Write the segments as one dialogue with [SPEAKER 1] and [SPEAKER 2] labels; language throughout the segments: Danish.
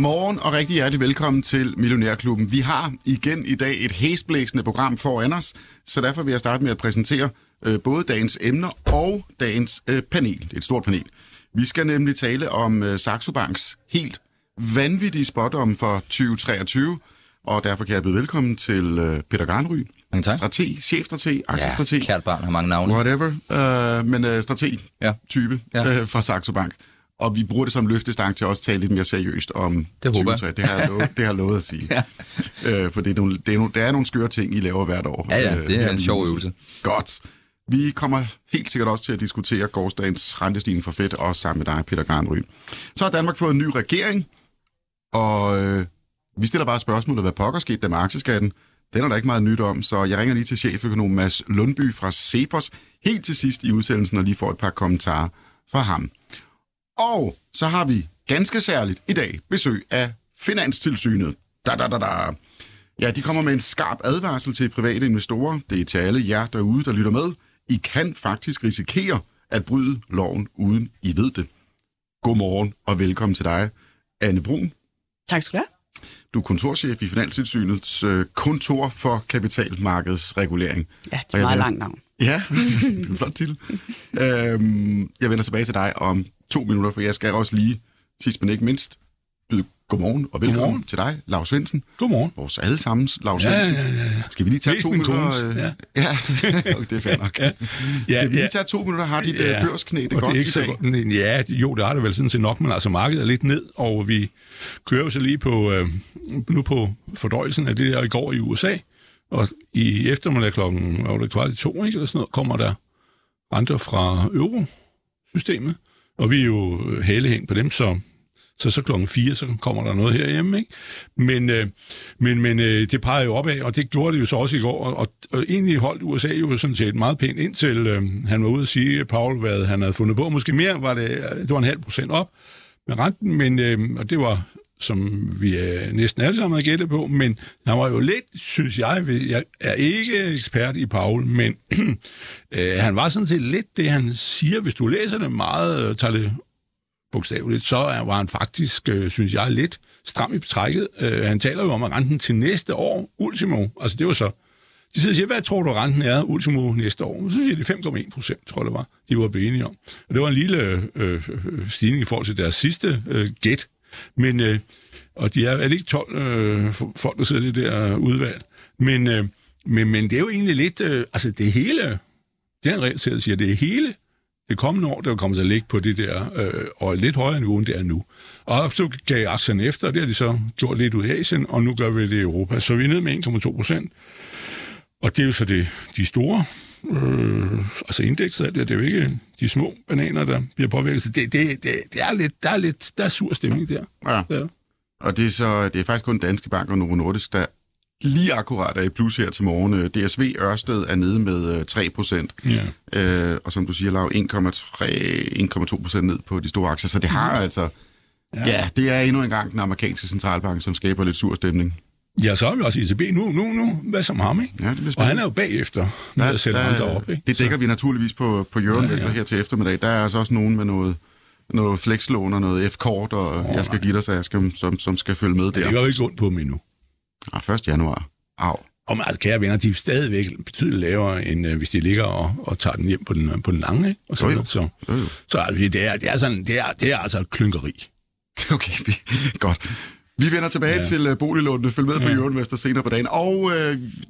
[SPEAKER 1] God morgen og rigtig hjertelig velkommen til Millionærklubben. Vi har igen i dag et hæsblæsende program foran os, så derfor vil jeg starte med at præsentere øh, både dagens emner og dagens øh, panel. Et stort panel. Vi skal nemlig tale om øh, Saxo Banks helt vanvittige spot om for 2023, og derfor kan jeg byde velkommen til øh, Peter Garnry,
[SPEAKER 2] Mange tak.
[SPEAKER 1] strateg, chefstrateg, aktiestrateg,
[SPEAKER 2] Ja, kært barn har mange navne.
[SPEAKER 1] whatever, øh, men øh,
[SPEAKER 2] Ja.
[SPEAKER 1] type
[SPEAKER 2] Ja.
[SPEAKER 1] øh, fra Saxo Bank. Og vi bruger det som løftestang til også at tale lidt mere seriøst om
[SPEAKER 2] Det håber jeg.
[SPEAKER 1] 2023. Det har jeg lovet, det har jeg lovet at sige. ja. øh, for det er, nogle, det, er nogle, det er nogle skøre ting, I laver hvert år.
[SPEAKER 2] Ja, ja, det er
[SPEAKER 1] her
[SPEAKER 2] en sjov øvelse.
[SPEAKER 1] Godt. Vi kommer helt sikkert også til at diskutere gårdsdagens rentestigning for Fedt, også sammen med dig, Peter Garnry. Så har Danmark fået en ny regering, og øh, vi stiller bare spørgsmålet, hvad pokker skete der med aktieskatten? Den er der ikke meget nyt om, så jeg ringer lige til cheføkonom Mads Lundby fra Cepos helt til sidst i udsendelsen og lige får et par kommentarer fra ham. Og så har vi ganske særligt i dag besøg af Finanstilsynet. Da, da, da, da. Ja, de kommer med en skarp advarsel til private investorer. Det er til alle jer derude, der lytter med. I kan faktisk risikere at bryde loven, uden I ved det. Godmorgen og velkommen til dig, Anne Brun.
[SPEAKER 3] Tak skal du have.
[SPEAKER 1] Du er kontorchef i Finanstilsynets øh, kontor for kapitalmarkedsregulering.
[SPEAKER 3] Ja, det er meget
[SPEAKER 1] vender-
[SPEAKER 3] langt navn.
[SPEAKER 1] Ja, det er en flot titel. øhm, jeg vender tilbage til dig om to minutter, for jeg skal også lige, sidst men ikke mindst, byde godmorgen og velkommen
[SPEAKER 4] Godmorgen.
[SPEAKER 1] til dig, Lars Svendsen.
[SPEAKER 4] Godmorgen.
[SPEAKER 1] Vores allesammens Lars
[SPEAKER 4] Ja,
[SPEAKER 1] Svendsen.
[SPEAKER 4] ja, ja, ja.
[SPEAKER 1] Skal vi lige tage
[SPEAKER 4] Mest
[SPEAKER 1] to
[SPEAKER 4] min
[SPEAKER 1] minutter? øh,
[SPEAKER 4] ja.
[SPEAKER 1] ja. okay, det er fair nok.
[SPEAKER 4] Ja,
[SPEAKER 1] Skal vi lige
[SPEAKER 4] ja.
[SPEAKER 1] tage to minutter? Har dit ja.
[SPEAKER 4] Ja,
[SPEAKER 1] børsknæ det
[SPEAKER 4] og
[SPEAKER 1] godt
[SPEAKER 4] det er ikke
[SPEAKER 1] i
[SPEAKER 4] så
[SPEAKER 1] dag?
[SPEAKER 4] godt. Ja, jo, det har det vel sådan set nok, men altså markedet er lidt ned, og vi kører jo så lige på, øh, nu på fordøjelsen af det der i går i USA, og i eftermiddag klokken, var det, kvart i to, ikke, eller sådan noget, kommer der renter fra eurosystemet, og vi er jo halehæng på dem, så så så klokken 4, så kommer der noget herhjemme, ikke? Men, øh, men, men øh, det peger jo opad, og det gjorde det jo så også i går, og, og, og egentlig holdt USA jo sådan set meget pænt indtil øh, han var ude at sige, Paul, hvad han havde fundet på. Måske mere var det, øh, det var en halv procent op med renten, men, øh, og det var som vi øh, næsten alle sammen har gættet på, men han var jo lidt, synes jeg, jeg er ikke ekspert i Paul, men øh, han var sådan set lidt det, han siger, hvis du læser det meget, øh, tager det bogstaveligt, så var han faktisk, øh, synes jeg, lidt stram i trækket. Øh, han taler jo om, at renten til næste år, ultimo, altså det var så, de sidder og siger, hvad tror du, renten er ultimo næste år? Så siger de 5,1 procent, tror jeg det var, de var blevet enige om. Og det var en lille øh, øh stigning i forhold til deres sidste øh, gæt. Men, øh, og de er, er det ikke 12 øh, folk, der sidder i det der udvalg. Men, øh, men, men det er jo egentlig lidt, øh, altså det hele, det han reelt siger, det er hele det kommende år, der kommer til at ligge på det der, øh, og et lidt højere niveau, end det er nu. Og så gav aktierne efter, og det har de så gjort lidt ud i Asien, og nu gør vi det i Europa. Så vi er nede med 1,2 procent. Og det er jo så det, de store, øh, altså indekset af det, det er jo ikke de små bananer, der bliver påvirket. Så det, det, det, det er lidt, der er lidt, der er sur stemning der.
[SPEAKER 1] Ja.
[SPEAKER 4] Ja.
[SPEAKER 1] Og det er så det er faktisk kun Danske Bank og Novo Nordisk, der lige akkurat er i plus her til morgen. Øh, DSV Ørsted er nede med øh, 3 procent.
[SPEAKER 4] Ja.
[SPEAKER 1] Øh, og som du siger, Lav, 1,3-1,2 procent ned på de store aktier. Så det har altså... Ja. ja, det er endnu en gang den amerikanske centralbank, som skaber lidt sur stemning.
[SPEAKER 4] Ja, så har vi også ECB nu, nu, nu. Hvad som ham, ikke?
[SPEAKER 1] Ja, det
[SPEAKER 4] Og han er jo bagefter med at sætte andre op, ikke?
[SPEAKER 1] Det dækker
[SPEAKER 4] Så-
[SPEAKER 1] vi naturligvis på, på Euroinvestor ja, ja. her til eftermiddag. Der er altså også nogen med noget, noget flexlån og noget F-kort, og oh, jeg skal give dig, så jeg skal, som, som skal følge med
[SPEAKER 4] Det
[SPEAKER 1] der.
[SPEAKER 4] går jo ikke ondt på dem endnu.
[SPEAKER 1] Ah, 1. januar. Au.
[SPEAKER 4] Og altså, kære venner, de er stadigvæk betydeligt lavere, end øh, hvis de ligger og, og tager den hjem på den, på den lange. Ikke? Og så,
[SPEAKER 1] Jo, jo.
[SPEAKER 4] så,
[SPEAKER 1] Jo, jo.
[SPEAKER 4] så altså, det, er, det, er sådan, det, er, det er altså et klynkeri.
[SPEAKER 1] Okay, vi, godt. Vi vender tilbage ja.
[SPEAKER 4] Ja.
[SPEAKER 1] til uh, boliglånene. Følg med ja. på Euroinvestor senere på dagen. Og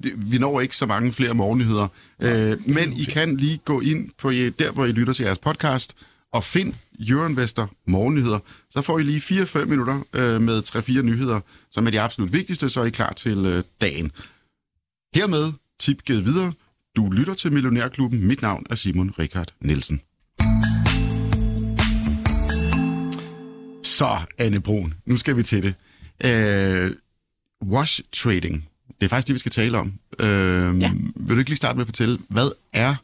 [SPEAKER 1] det- vi når ikke så mange flere morgennyheder. Uh, men I kan lige gå ind på uh, der, hvor I lytter til jeres podcast, og find Euroinvestor morgennyheder. Så får I lige 4-5 minutter uh, med 3-4 nyheder, som er de absolut vigtigste, så er I klar til uh, dagen. Hermed tip givet videre. Du lytter til Millionærklubben. Mit navn er Simon Richard Nielsen. Så, Anne Brun, nu skal vi til det. Øh, wash trading, det er faktisk det, vi skal tale om. Øh,
[SPEAKER 3] Ja.
[SPEAKER 1] vil du ikke lige starte med at fortælle, hvad er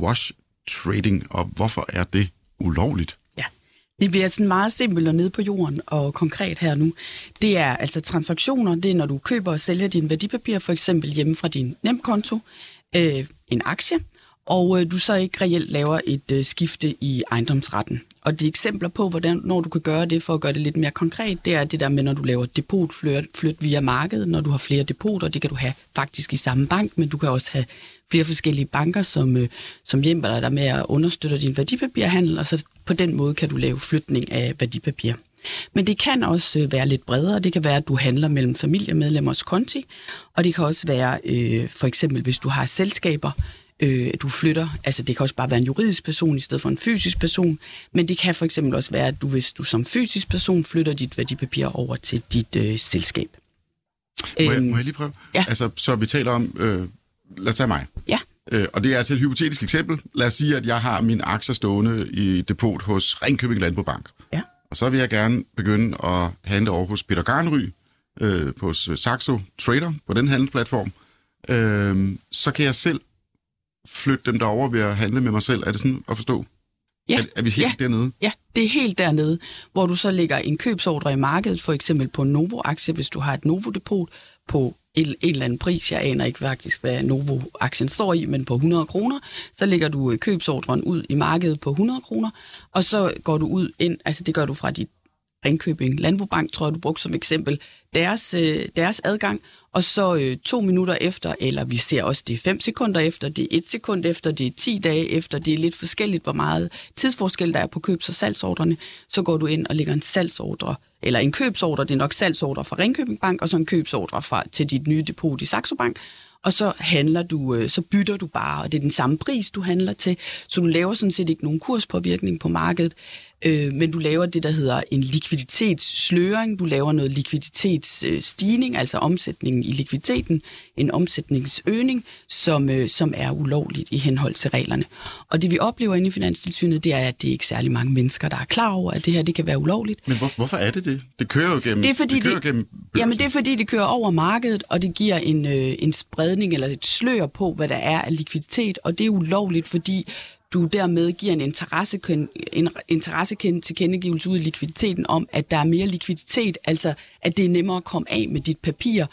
[SPEAKER 1] wash trading, og hvorfor er det ulovligt?
[SPEAKER 2] Ja, det bliver sådan meget simpelt og nede på jorden og konkret her nu. Det er altså transaktioner, det er når du køber og sælger dine værdipapirer, for eksempel hjemme fra din nemkonto, øh, en aktie, og øh, du så ikke reelt laver et øh, skifte i ejendomsretten. Og de eksempler på, hvordan, når du kan gøre det for at gøre det lidt mere konkret, det er det der med, når du laver depotflyt flyt via markedet, når du har flere depoter, det kan du have faktisk i samme bank, men du kan også have flere forskellige banker, som, øh, som hjælper dig med at understøtte din værdipapirhandel, og så på den måde kan du lave flytning af værdipapir. Men det kan også øh, være lidt bredere. Det kan være, at du handler mellem familiemedlemmers konti, og det kan også være, øh, for eksempel hvis du har selskaber, øh, du flytter. Altså det kan også bare være en juridisk person i stedet for en fysisk person, men det kan for eksempel også være, at du, hvis du som fysisk person flytter dit værdipapir over til dit øh, selskab.
[SPEAKER 1] Må jeg, må jeg lige prøve?
[SPEAKER 2] ja.
[SPEAKER 1] Altså, så vi taler om, øh, lad os tage mig.
[SPEAKER 2] Ja.
[SPEAKER 1] Øh, og det er altså et hypotetisk eksempel. Lad os sige, at jeg har mine aktier stående i depot hos Ringkøbing Landbobank.
[SPEAKER 2] Ja.
[SPEAKER 1] Og så vil jeg gerne begynde at handle over hos Peter Garnry, øh, på Saxo Trader, på den handelsplatform. Øh, så kan jeg selv flytte dem derover ved at handle med mig selv. Er det sådan at forstå?
[SPEAKER 2] Ja.
[SPEAKER 1] Er, er vi helt
[SPEAKER 2] ja.
[SPEAKER 1] dernede?
[SPEAKER 2] Ja, det er helt dernede, hvor du så lægger en købsordre i markedet, for eksempel på en Novo-aktie, hvis du har et Novo-depot på en, en eller anden pris. Jeg aner ikke faktisk, hvad Novo-aktien står i, men på 100 kroner. Så lægger du øh, købsordren ud i markedet på 100 kroner, og så går du ud ind, altså det gør du fra dit Ringkøbing Landbobank, tror jeg, du brugte som eksempel, deres, øh, deres adgang, og så øh, to minutter efter, eller vi ser også, det er fem sekunder efter, det er et sekund efter, det er 10 dage efter, det er lidt forskelligt, hvor meget tidsforskel der er på købs- og salgsordrene, så går du ind og lægger en salgsordre, eller en købsordre, det er nok salgsordre fra Ringkøbing Bank, og så en købsordre fra, til dit nye depot i Saxo Bank, og så handler du, øh, så bytter du bare, og det er den samme pris, du handler til, så du laver sådan set ikke nogen kurspåvirkning på markedet, øh, men du laver det, der hedder en likviditetssløring, du laver noget likviditetsstigning, altså omsætningen i likviditeten, en omsætningsøgning, som, øh, som er ulovligt i henhold til reglerne. Og det vi oplever inde i Finanstilsynet, det er, at det er ikke særlig mange mennesker, der er klar over, at det her det kan være ulovligt.
[SPEAKER 1] Men hvor, hvorfor er det det? Det kører jo gennem
[SPEAKER 2] Det er fordi,
[SPEAKER 1] det kører
[SPEAKER 2] det,
[SPEAKER 1] gennem
[SPEAKER 2] jamen det er fordi, det kører over markedet, og det giver en, øh, en spredning eller et slør på, hvad der er af likviditet, og det er ulovligt, fordi du dermed giver en interesse, en interessekendt tilkendegivelse ud i likviditeten om, at der er mere likviditet, altså at det er nemmere at komme af med dit papir,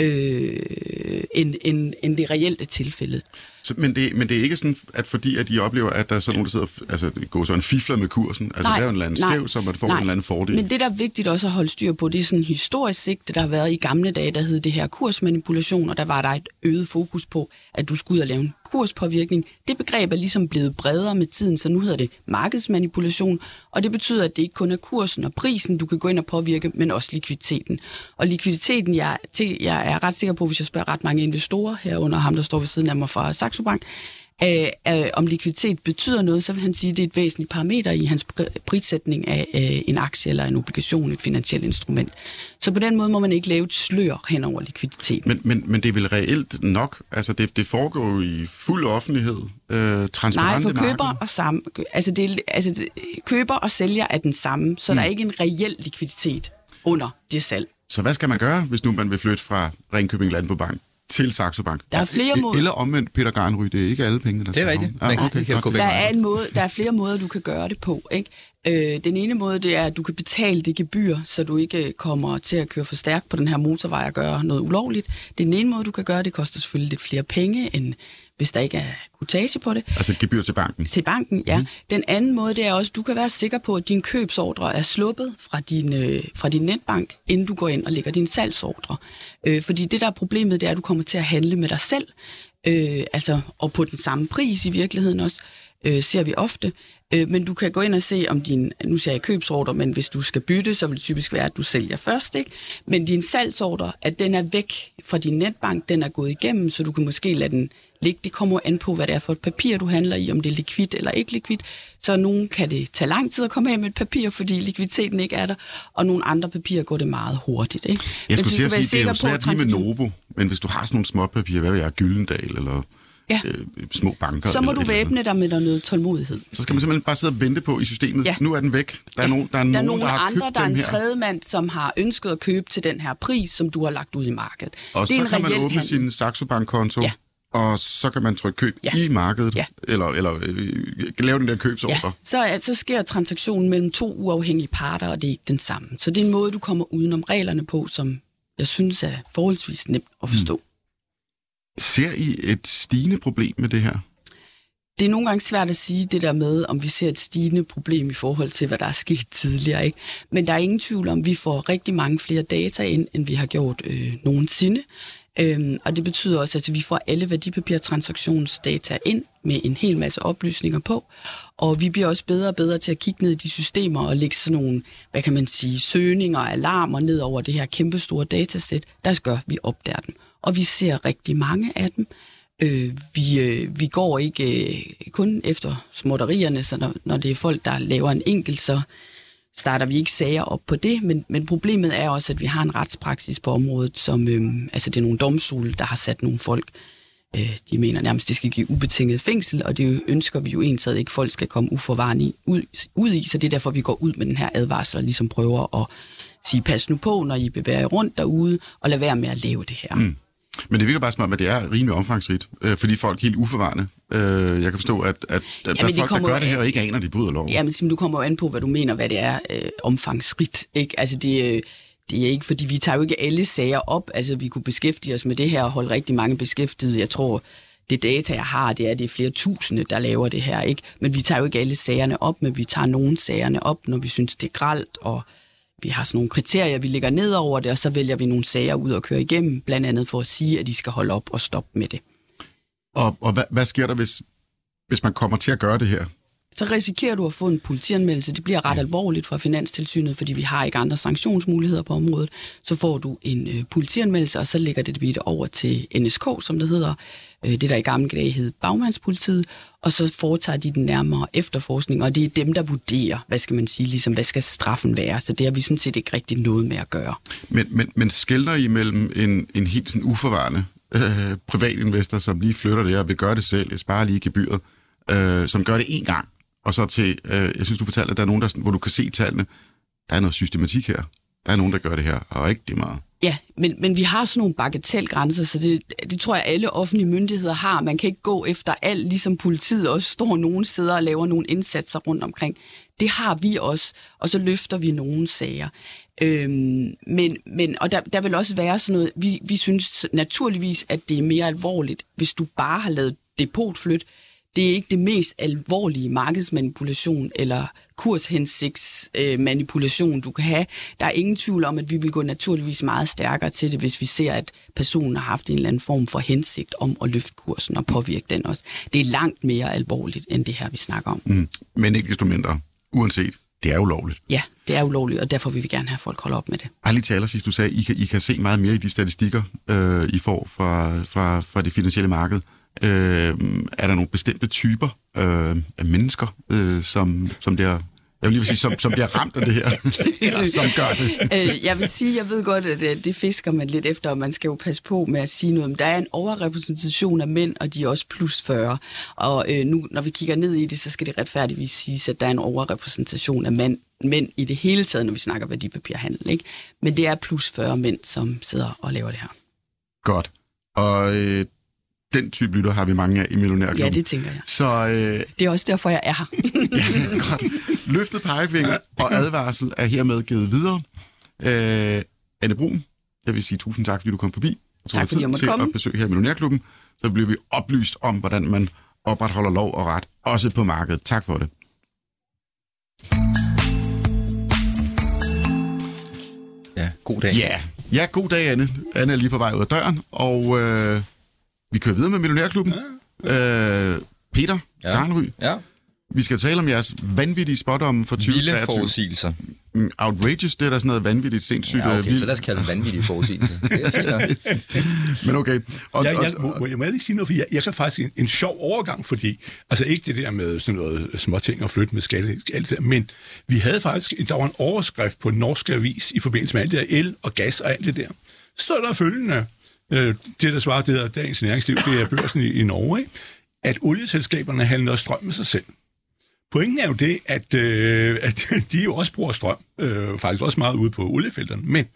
[SPEAKER 2] øh, end, end, end det reelt er tilfældet.
[SPEAKER 1] Så, men, det, men det er ikke sådan, at fordi at I oplever, at der er sådan nogen, der sidder altså, går sådan fifler med kursen, altså
[SPEAKER 2] Nej,
[SPEAKER 1] der er en eller anden skæv, så man får
[SPEAKER 2] nej.
[SPEAKER 1] en eller anden fordel.
[SPEAKER 2] Men det, der er vigtigt også at holde styr på, det er sådan historisk sigt, der har været i gamle dage, der hed det her kursmanipulation, og der var der et øget fokus på, at du skulle ud og lave en kurspåvirkning. Det begreb er ligesom blevet bredere med tiden, så nu hedder det markedsmanipulation, og det betyder, at det ikke kun er kursen og prisen, du kan gå ind og påvirke, men også likviditeten. Og likviditeten, jeg, jeg er ret sikker på, hvis jeg spørger ret mange investorer herunder ham, der står ved siden af mig fra Saxo Bank, øh, øh, om likviditet betyder noget, så vil han sige, at det er et væsentligt parameter i hans pr- prissætning af øh, en aktie eller en obligation, et finansielt instrument. Så på den måde må man ikke lave et slør hen over likviditeten.
[SPEAKER 1] Men, men, men det er vel reelt nok? Altså det, det foregår jo i fuld offentlighed, øh,
[SPEAKER 2] Nej,
[SPEAKER 1] transparente
[SPEAKER 2] for køber
[SPEAKER 1] marked.
[SPEAKER 2] og, samme, altså det, altså det, køber og sælger er den samme, så mm. der er ikke en reel likviditet under det salg.
[SPEAKER 1] Så hvad skal man gøre, hvis nu man vil flytte fra Ringkøbing Landbobank til Saxo Bank?
[SPEAKER 2] Der er flere
[SPEAKER 1] E-
[SPEAKER 2] måder.
[SPEAKER 1] Eller omvendt, Peter Garnry, det er ikke alle pengene, der
[SPEAKER 3] Det er
[SPEAKER 1] skal
[SPEAKER 3] rigtigt.
[SPEAKER 1] Ja, okay,
[SPEAKER 3] kan gå begge
[SPEAKER 2] Der er, en måde, der er flere måder, du kan gøre det på. Ikke? Øh, den ene måde, det er, at du kan betale det gebyr, så du ikke kommer til at køre for stærkt på den her motorvej og gøre noget ulovligt. Det er den ene måde, du kan gøre det. koster selvfølgelig lidt flere penge, end hvis der ikke er kutage på det.
[SPEAKER 1] Altså et gebyr til banken.
[SPEAKER 2] Til banken, ja. Mm. Den anden måde, det er også, at du kan være sikker på, at din købsordre er sluppet fra din, øh, fra din netbank, inden du går ind og lægger din salgsordre. Øh, fordi det, der er problemet, det er, at du kommer til at handle med dig selv, øh, altså, og på den samme pris i virkeligheden også, øh, ser vi ofte. Øh, men du kan gå ind og se, om din, nu siger jeg købsordre, men hvis du skal bytte, så vil det typisk være, at du sælger først, ikke? Men din salgsordre, at den er væk fra din netbank, den er gået igennem, så du kan måske lade den ligge. Det kommer an på, hvad det er for et papir, du handler i, om det er likvid eller ikke likvid. Så nogen kan det tage lang tid at komme af med et papir, fordi likviditeten ikke er der, og nogle andre papirer går det meget hurtigt. Ikke?
[SPEAKER 1] Jeg skulle til at sige, det er jo svært lige med Novo, men hvis du har sådan nogle småpapirer, hvad vil jeg, Gyldendal eller
[SPEAKER 2] Ja.
[SPEAKER 1] øh, små banker.
[SPEAKER 2] Så må
[SPEAKER 1] eller
[SPEAKER 2] du væbne dig med noget tålmodighed.
[SPEAKER 1] Så skal man simpelthen bare sidde og vente på i systemet.
[SPEAKER 2] Ja.
[SPEAKER 1] Nu er den væk. Der er,
[SPEAKER 2] Ja.
[SPEAKER 1] nogen, der er,
[SPEAKER 2] der er
[SPEAKER 1] nogen, der har
[SPEAKER 2] andre,
[SPEAKER 1] købt
[SPEAKER 2] der er en tredje mand, som har ønsket at købe til den her pris, som du har lagt ud i markedet.
[SPEAKER 1] Og
[SPEAKER 2] det er
[SPEAKER 1] så
[SPEAKER 2] en
[SPEAKER 1] kan man åbne
[SPEAKER 2] handel.
[SPEAKER 1] sin Saxo Bank-konto
[SPEAKER 2] Ja.
[SPEAKER 1] Og så kan man trykke køb
[SPEAKER 2] Ja.
[SPEAKER 1] i markedet,
[SPEAKER 2] Ja.
[SPEAKER 1] eller, eller øh, lave den der købsordre.
[SPEAKER 2] Ja, så, er- så sker transaktionen mellem to uafhængige parter, og det er ikke den samme. Så det er en måde, du kommer udenom reglerne på, som jeg synes er forholdsvis nemt at forstå. Mm.
[SPEAKER 1] Ser I et stigende problem med det her?
[SPEAKER 2] Det er nogle gange svært at sige det der med, om vi ser et stigende problem i forhold til, hvad der er sket tidligere. Ikke? Men der er ingen tvivl om, at vi får rigtig mange flere data ind, end vi har gjort øh, nogensinde. Øhm, og det betyder også, at vi får alle værdipapirtransaktionsdata ind med en hel masse oplysninger på. Og vi bliver også bedre og bedre til at kigge ned i de systemer og lægge sådan nogle, hvad kan man sige, søgninger og alarmer ned over det her kæmpestore datasæt, der gør, at vi opdager dem. Og vi ser rigtig mange af dem. Øh, vi, øh, vi går ikke øh, kun efter småtterierne, så når, når det er folk, der laver en enkelt, så starter vi ikke sager op på det, men, men problemet er også, at vi har en retspraksis på området, som, øh, altså det er nogle domstole, der har sat nogle folk, øh, de mener nærmest, det skal give ubetinget fængsel, og det ønsker vi jo ensat ikke, folk skal komme uforvarende i, ud, ud i, så det er derfor, vi går ud med den her advarsel og ligesom prøver at sige, pas nu på, når I bevæger jer rundt derude, og lad være med at lave det her. Mm.
[SPEAKER 1] Men det virker bare som om, at det er rimelig omfangsrigt, øh, fordi folk er helt uforvarende. Øh, jeg kan forstå, at, at, at er folk, der gør
[SPEAKER 2] jo
[SPEAKER 1] det her, og ikke aner, at de bryder loven.
[SPEAKER 2] Ja, men Simon, du kommer jo an på, hvad du mener, hvad det er øh, omfangsrigt. Ikke? Altså, det, øh, det er ikke, fordi vi tager jo ikke alle sager op. Altså, vi kunne beskæftige os med det her og holde rigtig mange beskæftigede. Jeg tror, det data, jeg har, det er, det er flere tusinde, der laver det her. ikke. Men vi tager jo ikke alle sagerne op, men vi tager nogle sagerne op, når vi synes, det er gralt, og vi har sådan nogle kriterier, vi lægger ned over det, og så vælger vi nogle sager ud og køre igennem, blandt andet for at sige, at de skal holde op og stoppe med det.
[SPEAKER 1] Og, og hvad, hvad sker der, hvis, hvis man kommer til at gøre det her?
[SPEAKER 2] så risikerer du at få en politianmeldelse. Det bliver ret alvorligt fra Finanstilsynet, fordi vi har ikke andre sanktionsmuligheder på området. Så får du en øh, politianmeldelse, og så lægger det det over til NSK, som det hedder. Øh, det der i gamle dage hed Bagmandspolitiet. Og så foretager de den nærmere efterforskning, og det er dem, der vurderer, hvad skal man sige, ligesom, hvad skal straffen være. Så det har vi sådan set ikke rigtig noget med at gøre.
[SPEAKER 1] Men, men, men skældner I mellem en, en helt sådan uforvarende øh, privatinvestor, som lige flytter det og vil gøre det selv, jeg sparer lige gebyret, øh, som gør det én gang, og så til, øh, jeg synes, du fortalte, at der er nogen, der, hvor du kan se tallene, der er noget systematik her. Der er nogen, der gør det her, og ikke det meget.
[SPEAKER 2] Ja, men, men vi har sådan nogle bagatelgrænser, så det, det tror jeg, alle offentlige myndigheder har. Man kan ikke gå efter alt, ligesom politiet også står nogle steder og laver nogle indsatser rundt omkring. Det har vi også, og så løfter vi nogle sager. Øhm, men, men, og der, der vil også være sådan noget, vi, vi synes naturligvis, at det er mere alvorligt, hvis du bare har lavet depotflyt. Det er ikke det mest alvorlige markedsmanipulation eller kurshensigtsmanipulation, øh, du kan have. Der er ingen tvivl om, at vi vil gå naturligvis meget stærkere til det, hvis vi ser, at personen har haft en eller anden form for hensigt om at løfte kursen og påvirke den også. Det er langt mere alvorligt, end det her, vi snakker om.
[SPEAKER 1] Mm. Men ikke desto mindre, uanset, det er ulovligt.
[SPEAKER 2] Ja, det er ulovligt, og derfor vil vi gerne have, at folk holder op med det.
[SPEAKER 1] Bare lige til allersidst, du sagde, I kan, I kan se meget mere i de statistikker, øh, I får fra, fra, fra det finansielle marked. Øh, er der nogle bestemte typer øh, af mennesker, øh, som, som der jeg vil lige vil sige, som, som bliver ramt af det her, eller som gør det?
[SPEAKER 2] øh, jeg vil sige, jeg ved godt, at øh, det fisker man lidt efter, og man skal jo passe på med at sige noget. Men der er en overrepræsentation af mænd, og de er også plus 40. Og øh, nu, når vi kigger ned i det, så skal det retfærdigvis siges, at der er en overrepræsentation af mænd, mænd i det hele taget, når vi snakker værdipapirhandel. Ikke? Men det er plus 40 mænd, som sidder og laver det her.
[SPEAKER 1] Godt. Og øh, den type lytter har vi mange af i Millionærklubben.
[SPEAKER 2] Ja, det tænker jeg.
[SPEAKER 1] Så øh,
[SPEAKER 2] Det er også derfor, jeg er her.
[SPEAKER 1] ja, godt. Løftet pegefinger og advarsel er hermed givet videre. Øh, Anne Brun, jeg vil sige tusind tak, fordi du kom forbi. Og tog
[SPEAKER 2] Tak, fordi
[SPEAKER 1] tid
[SPEAKER 2] jeg måtte
[SPEAKER 1] til
[SPEAKER 2] komme.
[SPEAKER 1] at besøge her i Millionærklubben. Så bliver vi oplyst om, hvordan man opretholder lov og ret, også på markedet. Tak for det.
[SPEAKER 3] Ja, god dag.
[SPEAKER 1] Ja, yeah. ja god dag, Anne. Anne er lige på vej ud af døren, og øh, vi kører videre med Millionærklubben. Øh, Peter
[SPEAKER 3] Ja.
[SPEAKER 1] Garnry,
[SPEAKER 3] Ja,
[SPEAKER 1] vi skal tale om jeres vanvittige spot om for
[SPEAKER 3] vilde
[SPEAKER 1] 2023.
[SPEAKER 3] forudsigelser.
[SPEAKER 1] Mm, Outrageous, det er da sådan noget vanvittigt sindssygt.
[SPEAKER 3] Ja,
[SPEAKER 1] øh,
[SPEAKER 3] okay,
[SPEAKER 1] vildt.
[SPEAKER 3] så lad os kalde det vanvittige forudsigelser. Er.
[SPEAKER 1] Men okay. Og,
[SPEAKER 4] Jeg, jeg, må, må jeg må jeg lige sige noget, for jeg, jeg kan faktisk en, en sjov overgang, fordi, altså ikke det der med sådan noget småting og flytte med skatte, alt det der, men vi havde faktisk, der var en overskrift på den norske avis i forbindelse med alt det der el og gas og alt det der. Står der følgende, øh, det der svarer, det hedder Dagens Næringsliv, det er børsen i, i Norge, ikke? at olieselskaberne handler strøm med sig selv. Pointen er jo det, at, øh, at de jo også bruger strøm, øh, faktisk også meget ude på oliefelterne, men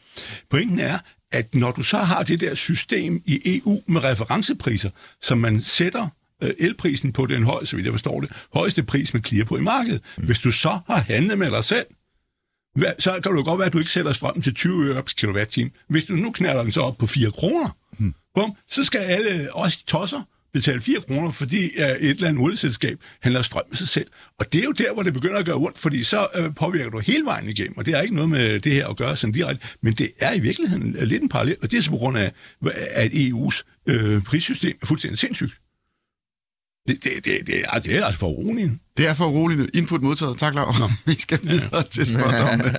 [SPEAKER 4] pointen er, at når du så har det der system i EU med referencepriser, som man sætter øh, elprisen på den højeste, så vidt jeg forstår det, højeste pris med clear på i markedet. Mm. Hvis du så har handlet med dig selv, så kan det jo godt være, at du ikke sætter strømmen til 20 øre per kilowatt-time. Hvis du nu knalder den så op på 4 kroner bum, så skal alle os tosser betale 4 kroner, fordi øh, et eller andet olieselskab handler strøm med sig selv. Og det er jo der, hvor det begynder at gøre ondt, fordi så øh, påvirker du hele vejen igennem, og det har ikke noget med det her at gøre sådan direkte, men det er i virkeligheden lidt en parallel, og det er så på grund af, at EU's øh, prissystem er fuldstændig sindssygt. Det, det, det, det, er, det er altså for uroligende.
[SPEAKER 1] Det er for uroligende. Input modtaget. Tak, Laura. Vi skal videre ja. til spotdommene.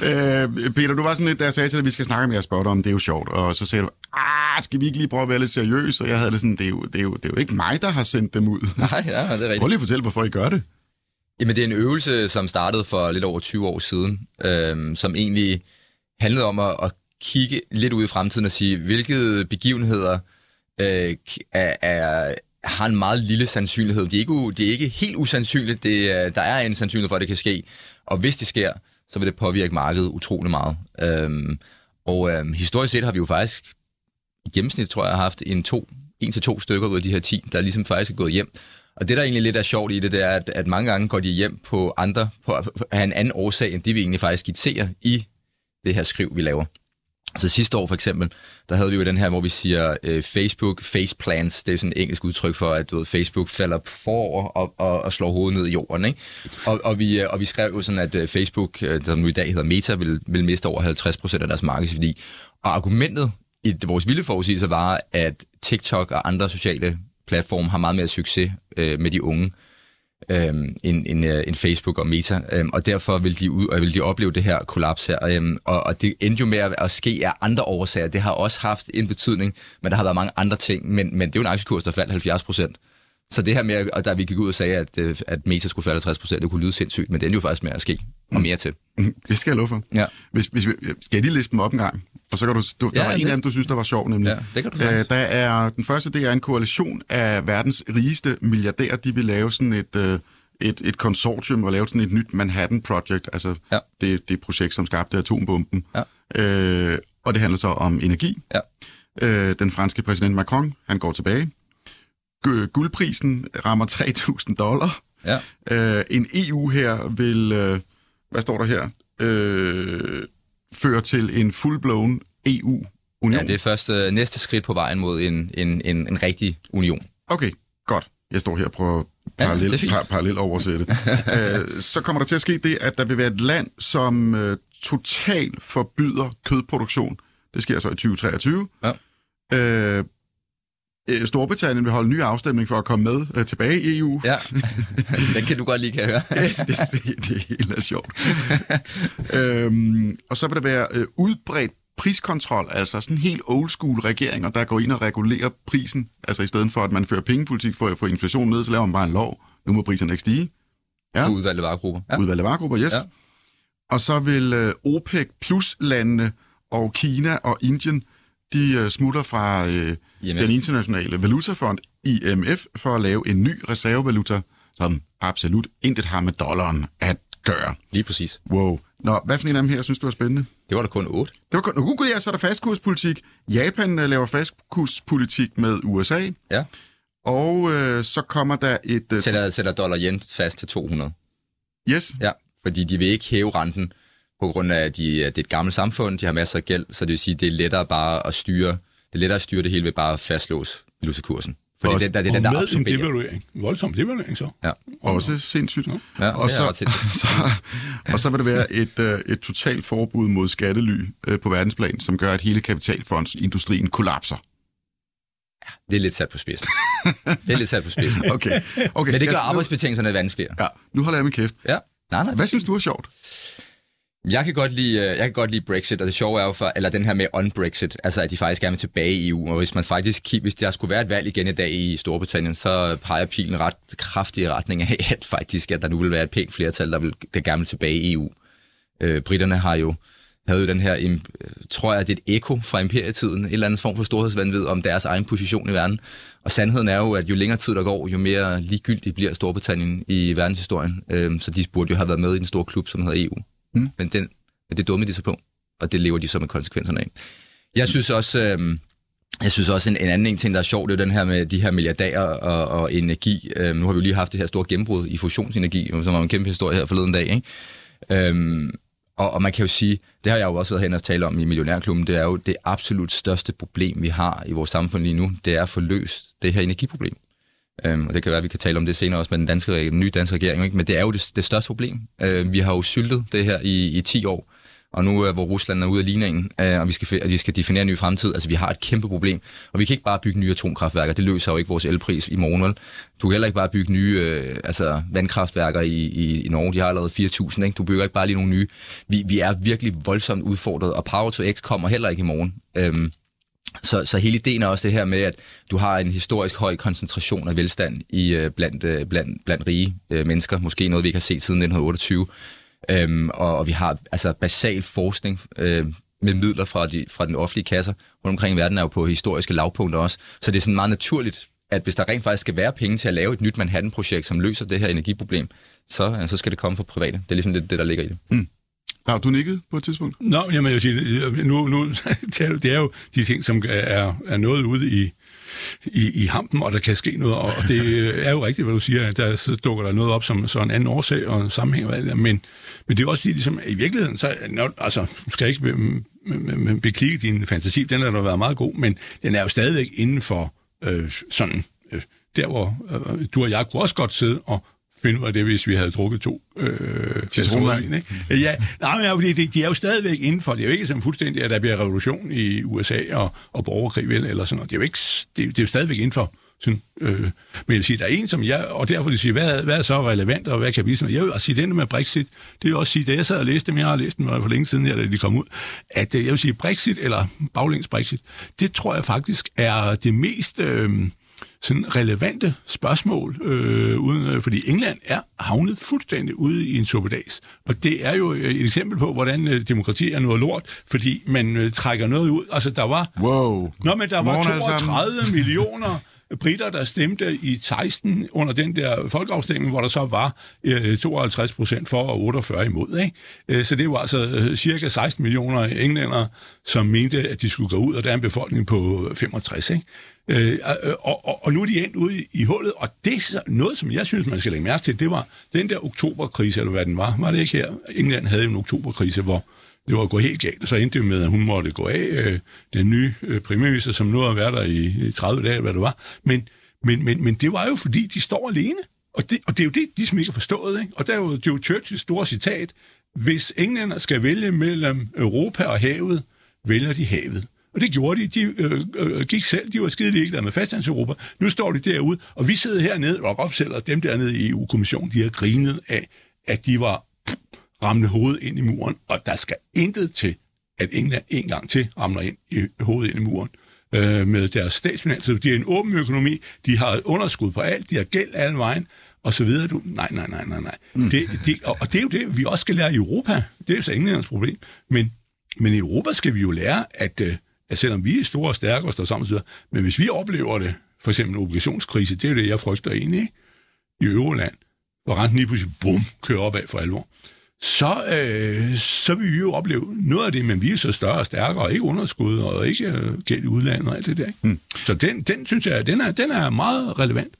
[SPEAKER 1] ja. øh, Peter, du var sådan lidt, da jeg sagde til dig, at vi skal snakke om, det er jo sjovt. Og så sagde du, ah, skal vi ikke lige prøve at være lidt seriøse? Og jeg havde det sådan, det er, jo, det, er jo, det er jo ikke mig, der har sendt dem ud.
[SPEAKER 3] Nej, ja, det er rigtigt.
[SPEAKER 1] Prøv lige at fortælle, hvorfor I gør det.
[SPEAKER 3] Jamen, det er en øvelse, som startede for lidt over 20 år siden, øh, som egentlig handlede om at, at kigge lidt ud i fremtiden og sige, hvilke begivenheder øh, er, er, har en meget lille sandsynlighed. Det er ikke, det er ikke helt usandsynligt. Det, der er en sandsynlighed for, at det kan ske. Og hvis det sker, så vil det påvirke markedet utrolig meget. Øhm, og øhm, historisk set har vi jo faktisk i gennemsnit, tror jeg, haft en, to, en til to stykker ud af de her 10, der ligesom faktisk er gået hjem. Og det, der egentlig lidt er sjovt i det, det er, at, at mange gange går de hjem på andre, på, på, på en anden årsag, end det vi egentlig faktisk skitserer i det her skriv, vi laver. Så sidste år for eksempel, der havde vi jo den her, hvor vi siger øh, Facebook faceplants. Det er sådan et engelsk udtryk for, at du ved, Facebook falder forover og, og, og slår hovedet ned i jorden. Ikke? Og, og, vi, øh, og vi skrev jo sådan, at øh, Facebook, øh, som nu i dag hedder Meta, vil, vil miste over 50% af deres markedsværdi. Og argumentet i vores vilde forudsigelser var, at TikTok og andre sociale platforme har meget mere succes øh, med de unge øhm, end, end, øh, end Facebook og Meta, øhm, og derfor vil de, ud, vil de opleve det her kollaps her. Øhm, og, og det endte jo med at, at ske af andre årsager. Det har også haft en betydning, men der har været mange andre ting. Men, men det er jo en aktiekurs, der faldt 70 procent. Så det her med, at da vi gik ud og sagde, at, øh, at Meta skulle falde 50 procent, det kunne lyde sindssygt, men det endte jo faktisk med at ske, og mere til.
[SPEAKER 1] Det skal jeg love for. Ja. Hvis, hvis vi, skal jeg lige liste dem op en gang? Og så kan du, du der ja, var en det. af dem, du synes, der var sjov, nemlig.
[SPEAKER 3] Ja, det kan du Æ,
[SPEAKER 1] der er, den første, det er en koalition af verdens rigeste milliardærer. De vil lave sådan et, øh, et, et konsortium og lave sådan et nyt Manhattan Project, altså ja. det, det projekt, som skabte atombomben. Ja. Øh, og det handler så om energi. Ja. Øh, den franske præsident Macron, han går tilbage. Guldprisen rammer 3.000 dollar. Ja. Øh, en EU her vil, øh, hvad står der her, øh, føre til en full-blown EU-union.
[SPEAKER 3] Ja, det er først øh, næste skridt på vejen mod en, en, en, en rigtig union.
[SPEAKER 1] Okay, godt. Jeg står her og prøver parallel, ja, par, parallel oversætte. øh, så kommer der til at ske det, at der vil være et land, som øh, totalt forbyder kødproduktion. Det sker så i 2023. Ja. Øh, Storbritannien vil holde ny afstemning for at komme med øh, tilbage i EU.
[SPEAKER 3] Ja, den kan du godt lige kan høre.
[SPEAKER 1] det, det, det er helt sjovt. øhm, og så vil der være øh, udbredt priskontrol, altså sådan helt old school regeringer, der går ind og regulerer prisen, altså i stedet for, at man fører pengepolitik for at få inflationen ned, så laver man bare en lov. Nu må priserne ikke stige.
[SPEAKER 3] Ja. Udvalgte varegrupper.
[SPEAKER 1] Ja. Udvalgte varegrupper, yes. Ja. Og så vil uh, OPEC plus landene og Kina og Indien, de uh, smutter fra uh, den internationale valutafond, IMF, for at lave en ny reservevaluta, som absolut intet har med dollaren at gøre.
[SPEAKER 3] Lige præcis.
[SPEAKER 1] Wow. Nå, hvad for en af dem her synes du er spændende?
[SPEAKER 3] Det var der kun otte.
[SPEAKER 1] Det var kun... Uh, gud, ja, så er der fastkurspolitik. Japan uh, laver fastkurspolitik med USA. Ja. Og uh, så kommer der et... Uh,
[SPEAKER 3] sætter, sætter dollar yen fast til 200.
[SPEAKER 1] Yes.
[SPEAKER 3] Ja, fordi de vil ikke hæve renten på grund af, at de, det er et gammelt samfund, de har masser af gæld, så det vil sige, det er lettere bare at styre, det er lettere at styre det hele ved bare at fastlåse valutakursen.
[SPEAKER 4] Fordi også, det, der, det er den, der med en devaluering. Voldsom devaluering så. Ja.
[SPEAKER 1] Også sindssygt.
[SPEAKER 3] Ja,
[SPEAKER 1] og, så, så, og så vil det være et, uh, et totalt forbud mod skattely uh, på verdensplan, som gør, at hele kapitalfondsindustrien kollapser.
[SPEAKER 3] Det er lidt sat på spidsen. det er lidt sat på spidsen.
[SPEAKER 1] okay. okay.
[SPEAKER 3] Men det gør arbejdsbetingelserne vanskeligere.
[SPEAKER 1] Ja, nu holder jeg min kæft.
[SPEAKER 3] Ja. Nej, nej,
[SPEAKER 1] Hvad synes du er sjovt?
[SPEAKER 3] Jeg kan godt lide, øh, jeg kan godt lide Brexit, og det sjove er jo for, eller den her med on-Brexit, altså at de faktisk gerne vil tilbage i EU, og hvis man faktisk, hvis der skulle være et valg igen i dag i Storbritannien, så peger pilen ret kraftig i retning af, at faktisk, at der nu vil være et pænt flertal, der vil der gerne vil tilbage i EU. Øh, britterne har jo havde jo den her, tror jeg, det er et eko fra imperietiden, en eller anden form for storhedsvandvid om deres egen position i verden. Og sandheden er jo, at jo længere tid der går, jo mere ligegyldigt bliver Storbritannien i verdenshistorien. Øh, så de burde jo have været med i den store klub, som hedder EU. Mm. Men, den, men det dumme de sig på, og det lever de så med konsekvenserne af. Jeg synes også, øh, jeg synes også en, en anden ting, der er sjov, det er den her med de her milliardærer og, og energi. Øh, nu har vi jo lige haft det her store gennembrud i fusionsenergi, som var en kæmpe historie her forleden dag. Ikke? Øhm, og, og man kan jo sige, det har jeg jo også været hen og tale om i Millionærklubben, det er jo det absolut største problem, vi har i vores samfund lige nu, det er at få løst det her energiproblem. Øhm, og det kan være, at vi kan tale om det senere også med den, danske, den nye danske regering, ikke? men det er jo det, det største problem. Øh, vi har jo syltet det her i, i 10 år, og nu hvor Rusland er ude af ligningen, øh, og vi skal, at vi skal definere en ny fremtid, altså vi har et kæmpe problem, og vi kan ikke bare bygge nye atomkraftværker, det løser jo ikke vores elpris i morgen, vel? Du kan heller ikke bare bygge nye øh, altså vandkraftværker i, i, i Norge, de har allerede 4.000, ikke? Du bygger ikke bare lige nogle nye. Vi, vi er virkelig voldsomt udfordret, og Power to X kommer heller ikke i morgen. Øhm, så, så hele ideen er også det her med, at du har en historisk høj koncentration af velstand i øh, blandt, øh, blandt, blandt rige øh, mennesker, måske noget, vi ikke har set siden 1928. Øhm, og, og vi har altså basal forskning øh, med midler fra, de, fra den offentlige kasser rundt omkring i verden er jo på historiske lavpunkter også. Så det er sådan meget naturligt, at hvis der rent faktisk skal være penge til at lave et nyt Manhattan-projekt, som løser det her energiproblem, så, øh, så skal det komme fra private. Det er ligesom det, det der ligger i det. Mm.
[SPEAKER 1] Har du nikket på et tidspunkt?
[SPEAKER 4] Nå, jamen, jeg vil sige, nu, nu, det er jo de ting, som er, er noget ude i, i, i hampen, og der kan ske noget, og det er jo rigtigt, hvad du siger, at der så dukker der noget op som så en anden årsag og en sammenhæng, hvad det men, men det er også ligesom, i virkeligheden, så når, altså, skal jeg ikke beklikke din fantasi, den har da været meget god, men den er jo stadigvæk inden for øh, sådan, øh, der hvor øh, du og jeg kunne også godt sidde og finde af det, hvis vi havde drukket to øh,
[SPEAKER 1] Citronvin,
[SPEAKER 4] ikke? Ja, nej, men ja, fordi de, de er jo stadigvæk inden for, det er jo ikke som fuldstændig, at der bliver revolution i USA og, og borgerkrig, vel, eller sådan noget. Det er jo ikke, det, det er jo stadigvæk inden for sådan, øh, men jeg vil sige, der er en, som jeg, og derfor vil sige, hvad, hvad er så relevant, og hvad kan vi sådan, jeg vil også sige, den med Brexit, det vil også sige, da jeg sad og læste dem, jeg har læst dem for længe siden, da de kom ud, at øh, jeg vil sige, Brexit, eller baglæns Brexit, det tror jeg faktisk er det mest, øh, sådan relevante spørgsmål, øh, uden, øh, fordi England er havnet fuldstændig ude i en suppedags. Og det er jo et eksempel på, hvordan øh, demokrati er noget lort, fordi man øh, trækker noget ud. Altså, der var...
[SPEAKER 1] Wow.
[SPEAKER 4] Nå, men der var 32 millioner britter, der stemte i 16 under den der folkeafstemning, hvor der så var øh, 52 procent for og 48 imod. Ikke? Øh, så det var altså øh, cirka 16 millioner englænder, som mente, at de skulle gå ud, og der er en befolkning på 65. Ikke? Øh, og, og, og nu er de endt ude i, i hullet, og det er noget, som jeg synes, man skal lægge mærke til, det var den der oktoberkrise, eller hvad den var. Var det ikke her? England havde en oktoberkrise, hvor det var gået helt galt. Så endte det med, at hun måtte gå af, øh, den nye øh, premierminister, som nu har været der i, 30 dage, hvad det var. Men, men, men, men det var jo, fordi de står alene. Og det, og det er jo det, de som ikke har forstået. Ikke? Og der er jo, Joe Churchills store citat. Hvis englænder skal vælge mellem Europa og havet, vælger de havet. Og det gjorde de. De øh, øh, gik selv. De var skide ligeglade med fastlandseuropa. Nu står de derude, og vi sidder hernede og opsætter dem dernede i EU-kommissionen. De har grinet af, at de var ramle hovedet ind i muren, og der skal intet til, at England en gang til ramler ind i hovedet ind i muren øh, med deres statsfinanser. De er en åben økonomi, de har underskud på alt, de har gæld alle vejen, og så videre. Du, nej, nej, nej, nej, nej. Mm. Det, det, og, og det er jo det, vi også skal lære i Europa. Det er jo så Englands problem. Men, men i Europa skal vi jo lære, at, øh, at selvom vi er store og stærke og står sammen, men hvis vi oplever det, for eksempel en obligationskrise, det er jo det, jeg frygter egentlig, i Euroland, hvor renten lige pludselig, bum, kører opad for alvor så, øh, så vil vi jo opleve noget af det, men vi er så større og stærkere, og ikke underskud, og ikke øh, gæld i udlandet og alt det der. Mm. Så den, den synes jeg, den er, den er meget relevant.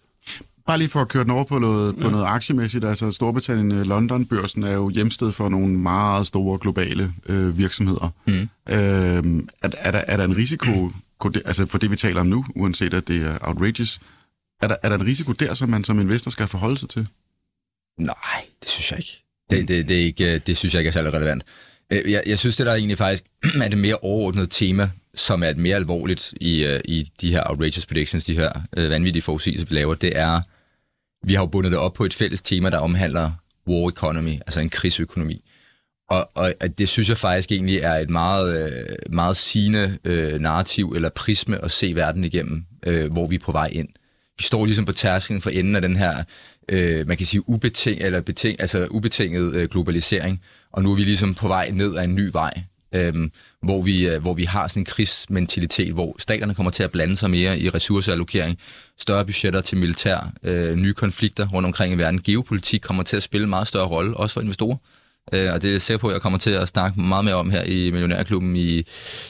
[SPEAKER 1] Bare lige for at køre den over på noget, ja. på noget aktiemæssigt, altså Storbritannien øh, London-børsen er jo hjemsted for nogle meget store globale øh, virksomheder. Mm. Øh, er, er, der, er der en risiko, altså for det vi taler om nu, uanset at det er outrageous, er der, er der en risiko der, som man som investor skal forholde sig til?
[SPEAKER 3] Nej, det synes jeg ikke. Det, det, det, er ikke, øh, det synes jeg ikke er særlig relevant. Øh, jeg, jeg synes, det der egentlig faktisk er det mere overordnede tema, som er et mere alvorligt i, øh, i de her outrageous predictions, de her øh, vanvittige forudsigelser, vi laver, det er, vi har jo bundet det op på et fælles tema, der omhandler war economy, altså en krigsøkonomi. Og, og, det synes jeg faktisk egentlig er et meget, meget sigende øh, narrativ eller prisme at se verden igennem, øh, hvor vi er på vej ind. Vi står ligesom på tærsklen for enden af den her øh, man kan sige, ubeting, eller beting, altså ubetinget øh, globalisering, og nu er vi ligesom på vej ned ad en ny vej, øh, hvor, vi, øh, hvor vi har sådan en krigsmentalitet, hvor staterne kommer til at blande sig mere i ressourceallokering, større budgetter til militær, øh, nye konflikter rundt omkring i verden. Geopolitik kommer til at spille en meget større rolle, også for investorer. øh, og det er jeg sikker på, at jeg kommer til at snakke meget mere om her i Millionærklubben i,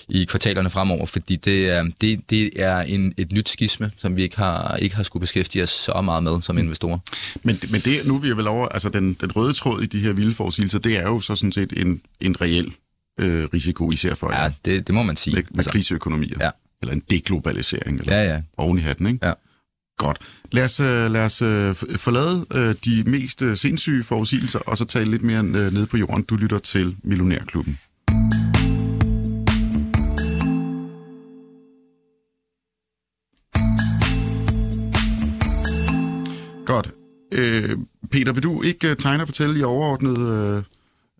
[SPEAKER 3] i kvartalerne fremover, fordi det er, det, det er en, et nyt skisme, som vi ikke har, ikke har skulle beskæftige os så meget med som investorer.
[SPEAKER 1] Men, men det, nu er vi vel over, altså den, den røde tråd i de her vilde forudsigelser, det er jo så sådan set en, en reel øh, risiko, især for
[SPEAKER 3] Ja, det, det må man sige.
[SPEAKER 1] med, med altså, kriseøkonomier.
[SPEAKER 3] Ja.
[SPEAKER 1] Eller en deglobalisering, eller
[SPEAKER 3] Ja, ja.
[SPEAKER 1] oven i hatten, ikke?
[SPEAKER 3] Ja.
[SPEAKER 1] Godt. Lad os, øh, lad os øh, forlade øh, de mest sindssyge forudsigelser, og så tale lidt mere ned nede på jorden. Du lytter til Millionærklubben. Godt. Øh, Peter, vil du ikke tegne og fortælle i overordnede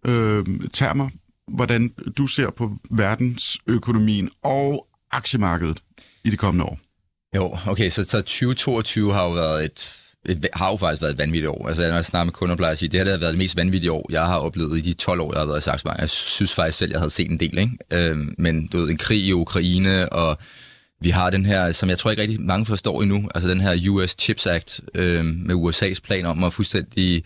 [SPEAKER 1] øh, øh, termer, hvordan du ser på verdensøkonomien og aktiemarkedet i det kommende år?
[SPEAKER 3] Jo, okay, så, så 2022 har jo været et, et, har jo faktisk været et vanvittigt år. Altså, når jeg snakker med kunder, plejer at sige, det her det har været det mest vanvittige år, jeg har oplevet i de 12 år, jeg har været i Saxbank. Jeg synes faktisk selv, jeg havde set en del, ikke? Øhm, men du ved, en krig i Ukraine, og vi har den her, som jeg tror ikke rigtig mange forstår endnu, altså den her US Chips Act øhm, med USA's plan om at fuldstændig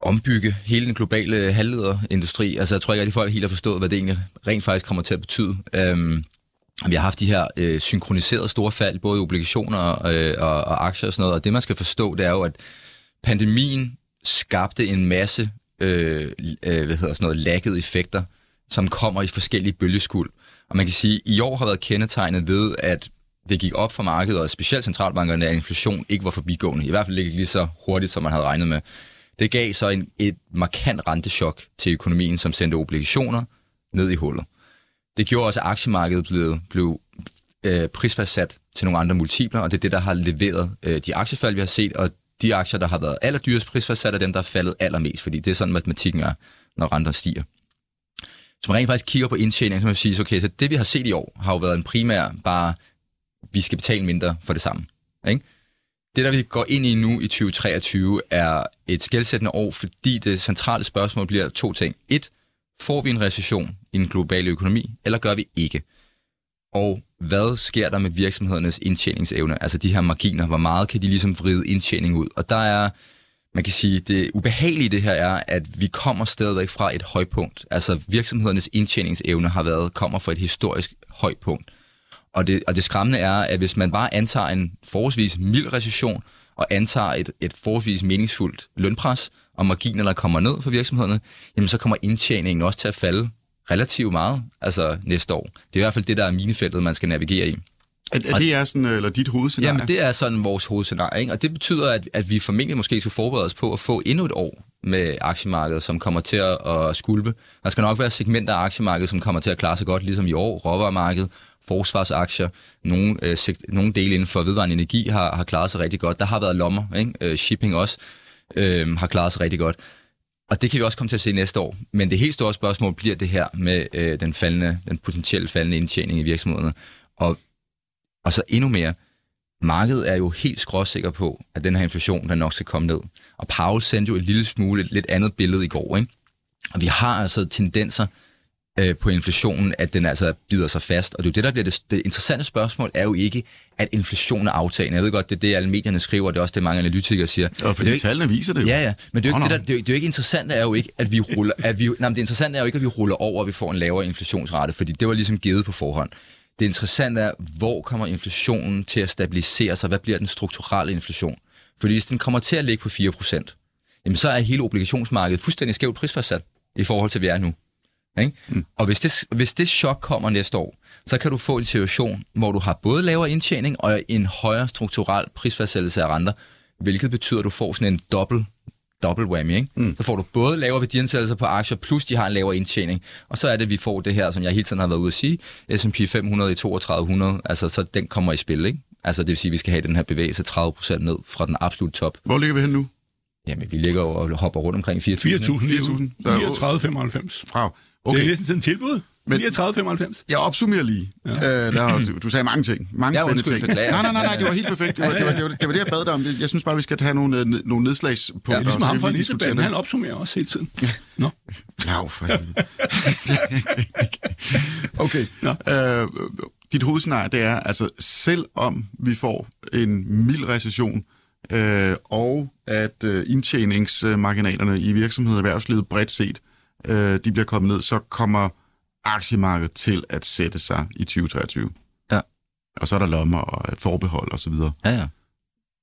[SPEAKER 3] ombygge hele den globale halvlederindustri. Altså, jeg tror ikke rigtig, folk helt har forstået, hvad det egentlig rent faktisk kommer til at betyde. Øhm, vi har haft de her øh, synkroniserede store fald, både i obligationer øh, og, og aktier og sådan noget, og det man skal forstå, det er jo, at pandemien skabte en masse øh, øh, hvad hedder sådan noget, laggede effekter, som kommer i forskellige bølgeskuld. Og man kan sige, at i år har været kendetegnet ved, at det gik op for markedet, og specielt centralbankerne, at inflation ikke var forbigående. I hvert fald ikke lige så hurtigt, som man havde regnet med. Det gav så en, et markant renteschok til økonomien, som sendte obligationer ned i hullet. Det gjorde også, at aktiemarkedet blev, blev øh, prisfastsat til nogle andre multipler, og det er det, der har leveret øh, de aktiefald, vi har set, og de aktier, der har været allerdyrest prisfastsat, er dem, der er faldet allermest, fordi det er sådan, matematikken er, når renter stiger. Så man rent faktisk kigger på indtjening, så man siger, okay, så det vi har set i år, har jo været en primær bare, vi skal betale mindre for det samme. Ikke? Det, der vi går ind i nu i 2023, er et skældsættende år, fordi det centrale spørgsmål bliver to ting. Et, får vi en recession i den globale økonomi, eller gør vi ikke? Og hvad sker der med virksomhedernes indtjeningsevne? Altså de her marginer, hvor meget kan de ligesom vride indtjening ud? Og der er, man kan sige, det ubehagelige det her er, at vi kommer stadigvæk fra et højpunkt. Altså virksomhedernes indtjeningsevne har været, kommer fra et historisk højpunkt. Og det, og det skræmmende er, at hvis man bare antager en forholdsvis mild recession, og antager et, et forholdsvis meningsfuldt lønpres, og marginer, der kommer ned for virksomhederne, jamen så kommer indtjeningen også til at falde relativt meget, altså næste år. Det er i hvert fald det, der er minefeltet, man skal navigere i.
[SPEAKER 1] Er, er det er sådan, eller dit hovedscenarie?
[SPEAKER 3] Jamen, det er sådan vores hovedscenarie, ikke? og det betyder, at, at vi formentlig måske skal forberede os på at få endnu et år med aktiemarkedet, som kommer til at, at skulpe. Der skal nok være segmenter af aktiemarkedet, som kommer til at klare sig godt, ligesom i år. Råvaremarkedet, forsvarsaktier, nogle, øh, sekt, nogle dele inden for vedvarende energi har, har klaret sig rigtig godt. Der har været lommer, ikke? Øh, shipping også øh, har klaret sig rigtig godt. Og det kan vi også komme til at se næste år. Men det helt store spørgsmål bliver det her med øh, den, faldende, den potentielle faldende indtjening i virksomhederne. Og, og så endnu mere, markedet er jo helt skråsikker på, at den her inflation den nok skal komme ned. Og Paul sendte jo et lille smule et lidt andet billede i går. Ikke? Og vi har altså tendenser øh, på inflationen, at den altså bider sig fast. Og det er jo det, der bliver det, det interessante spørgsmål, er jo ikke, at inflationen er aftagende. Jeg ved godt, det er det, alle medierne skriver, og det er også det, mange analytikere siger.
[SPEAKER 1] Og
[SPEAKER 3] Men det
[SPEAKER 1] tallene viser det jo.
[SPEAKER 3] Ja, ja, men det er jo ikke, det,
[SPEAKER 1] nå.
[SPEAKER 3] der, det, er jo, det er jo ikke interessant, er jo ikke, at vi ruller, at vi, nej, men det interessante er jo ikke, at vi ruller over, og vi får en lavere inflationsrate, fordi det var ligesom givet på forhånd. Det interessante er, hvor kommer inflationen til at stabilisere sig? Hvad bliver den strukturelle inflation? Fordi hvis den kommer til at ligge på 4%, jamen så er hele obligationsmarkedet fuldstændig skævt prisfastsat i forhold til, hvad vi er nu. Ikke? Mm. Og hvis det, hvis det chok kommer næste år, så kan du få en situation, hvor du har både lavere indtjening og en højere strukturel prisfastsættelse af renter, hvilket betyder, at du får sådan en dobbelt double whammy, ikke? Mm. Så får du både lavere værdiansættelser på aktier, plus de har en lavere indtjening. Og så er det, at vi får det her, som jeg hele tiden har været ude at sige, S&P 500 i 3200, altså så den kommer i spil, ikke? Altså det vil sige, at vi skal have den her bevægelse 30% ned fra den absolut top.
[SPEAKER 1] Hvor ligger vi hen nu?
[SPEAKER 3] Jamen, vi ligger og hopper rundt omkring 4.000.
[SPEAKER 4] 4.000
[SPEAKER 1] 4.000.
[SPEAKER 4] 4.000. 39,95.
[SPEAKER 1] Fra.
[SPEAKER 4] Okay. Det er næsten sådan en tilbud.
[SPEAKER 1] Men-
[SPEAKER 4] 39,95.
[SPEAKER 1] jeg opsummerer lige. Ja. Øh, der, du, du sagde mange ting. Mange
[SPEAKER 3] Ja,
[SPEAKER 1] spændende ting. Nej, nej, nej, nej, det var helt perfekt. Det var det, var, det, var, det, var det jeg bad dig om. Jeg synes bare, vi skal have nogle, øh, nogle nedslagspunkter.
[SPEAKER 4] Ja, ligesom ham fra Elisabeth, han opsummerer også hele tiden. Nå.
[SPEAKER 1] Ja, for helvede. okay. Øh, dit hovedscenarie, det er, altså selvom vi får en mild recession, øh, og at øh, indtjeningsmarginalerne i virksomheder og erhvervslivet bredt set, øh, de bliver kommet ned, så kommer aktiemarkedet til at sætte sig i 2023.
[SPEAKER 3] Ja.
[SPEAKER 1] Og så er der lommer og et forbehold og så videre.
[SPEAKER 3] Ja, ja.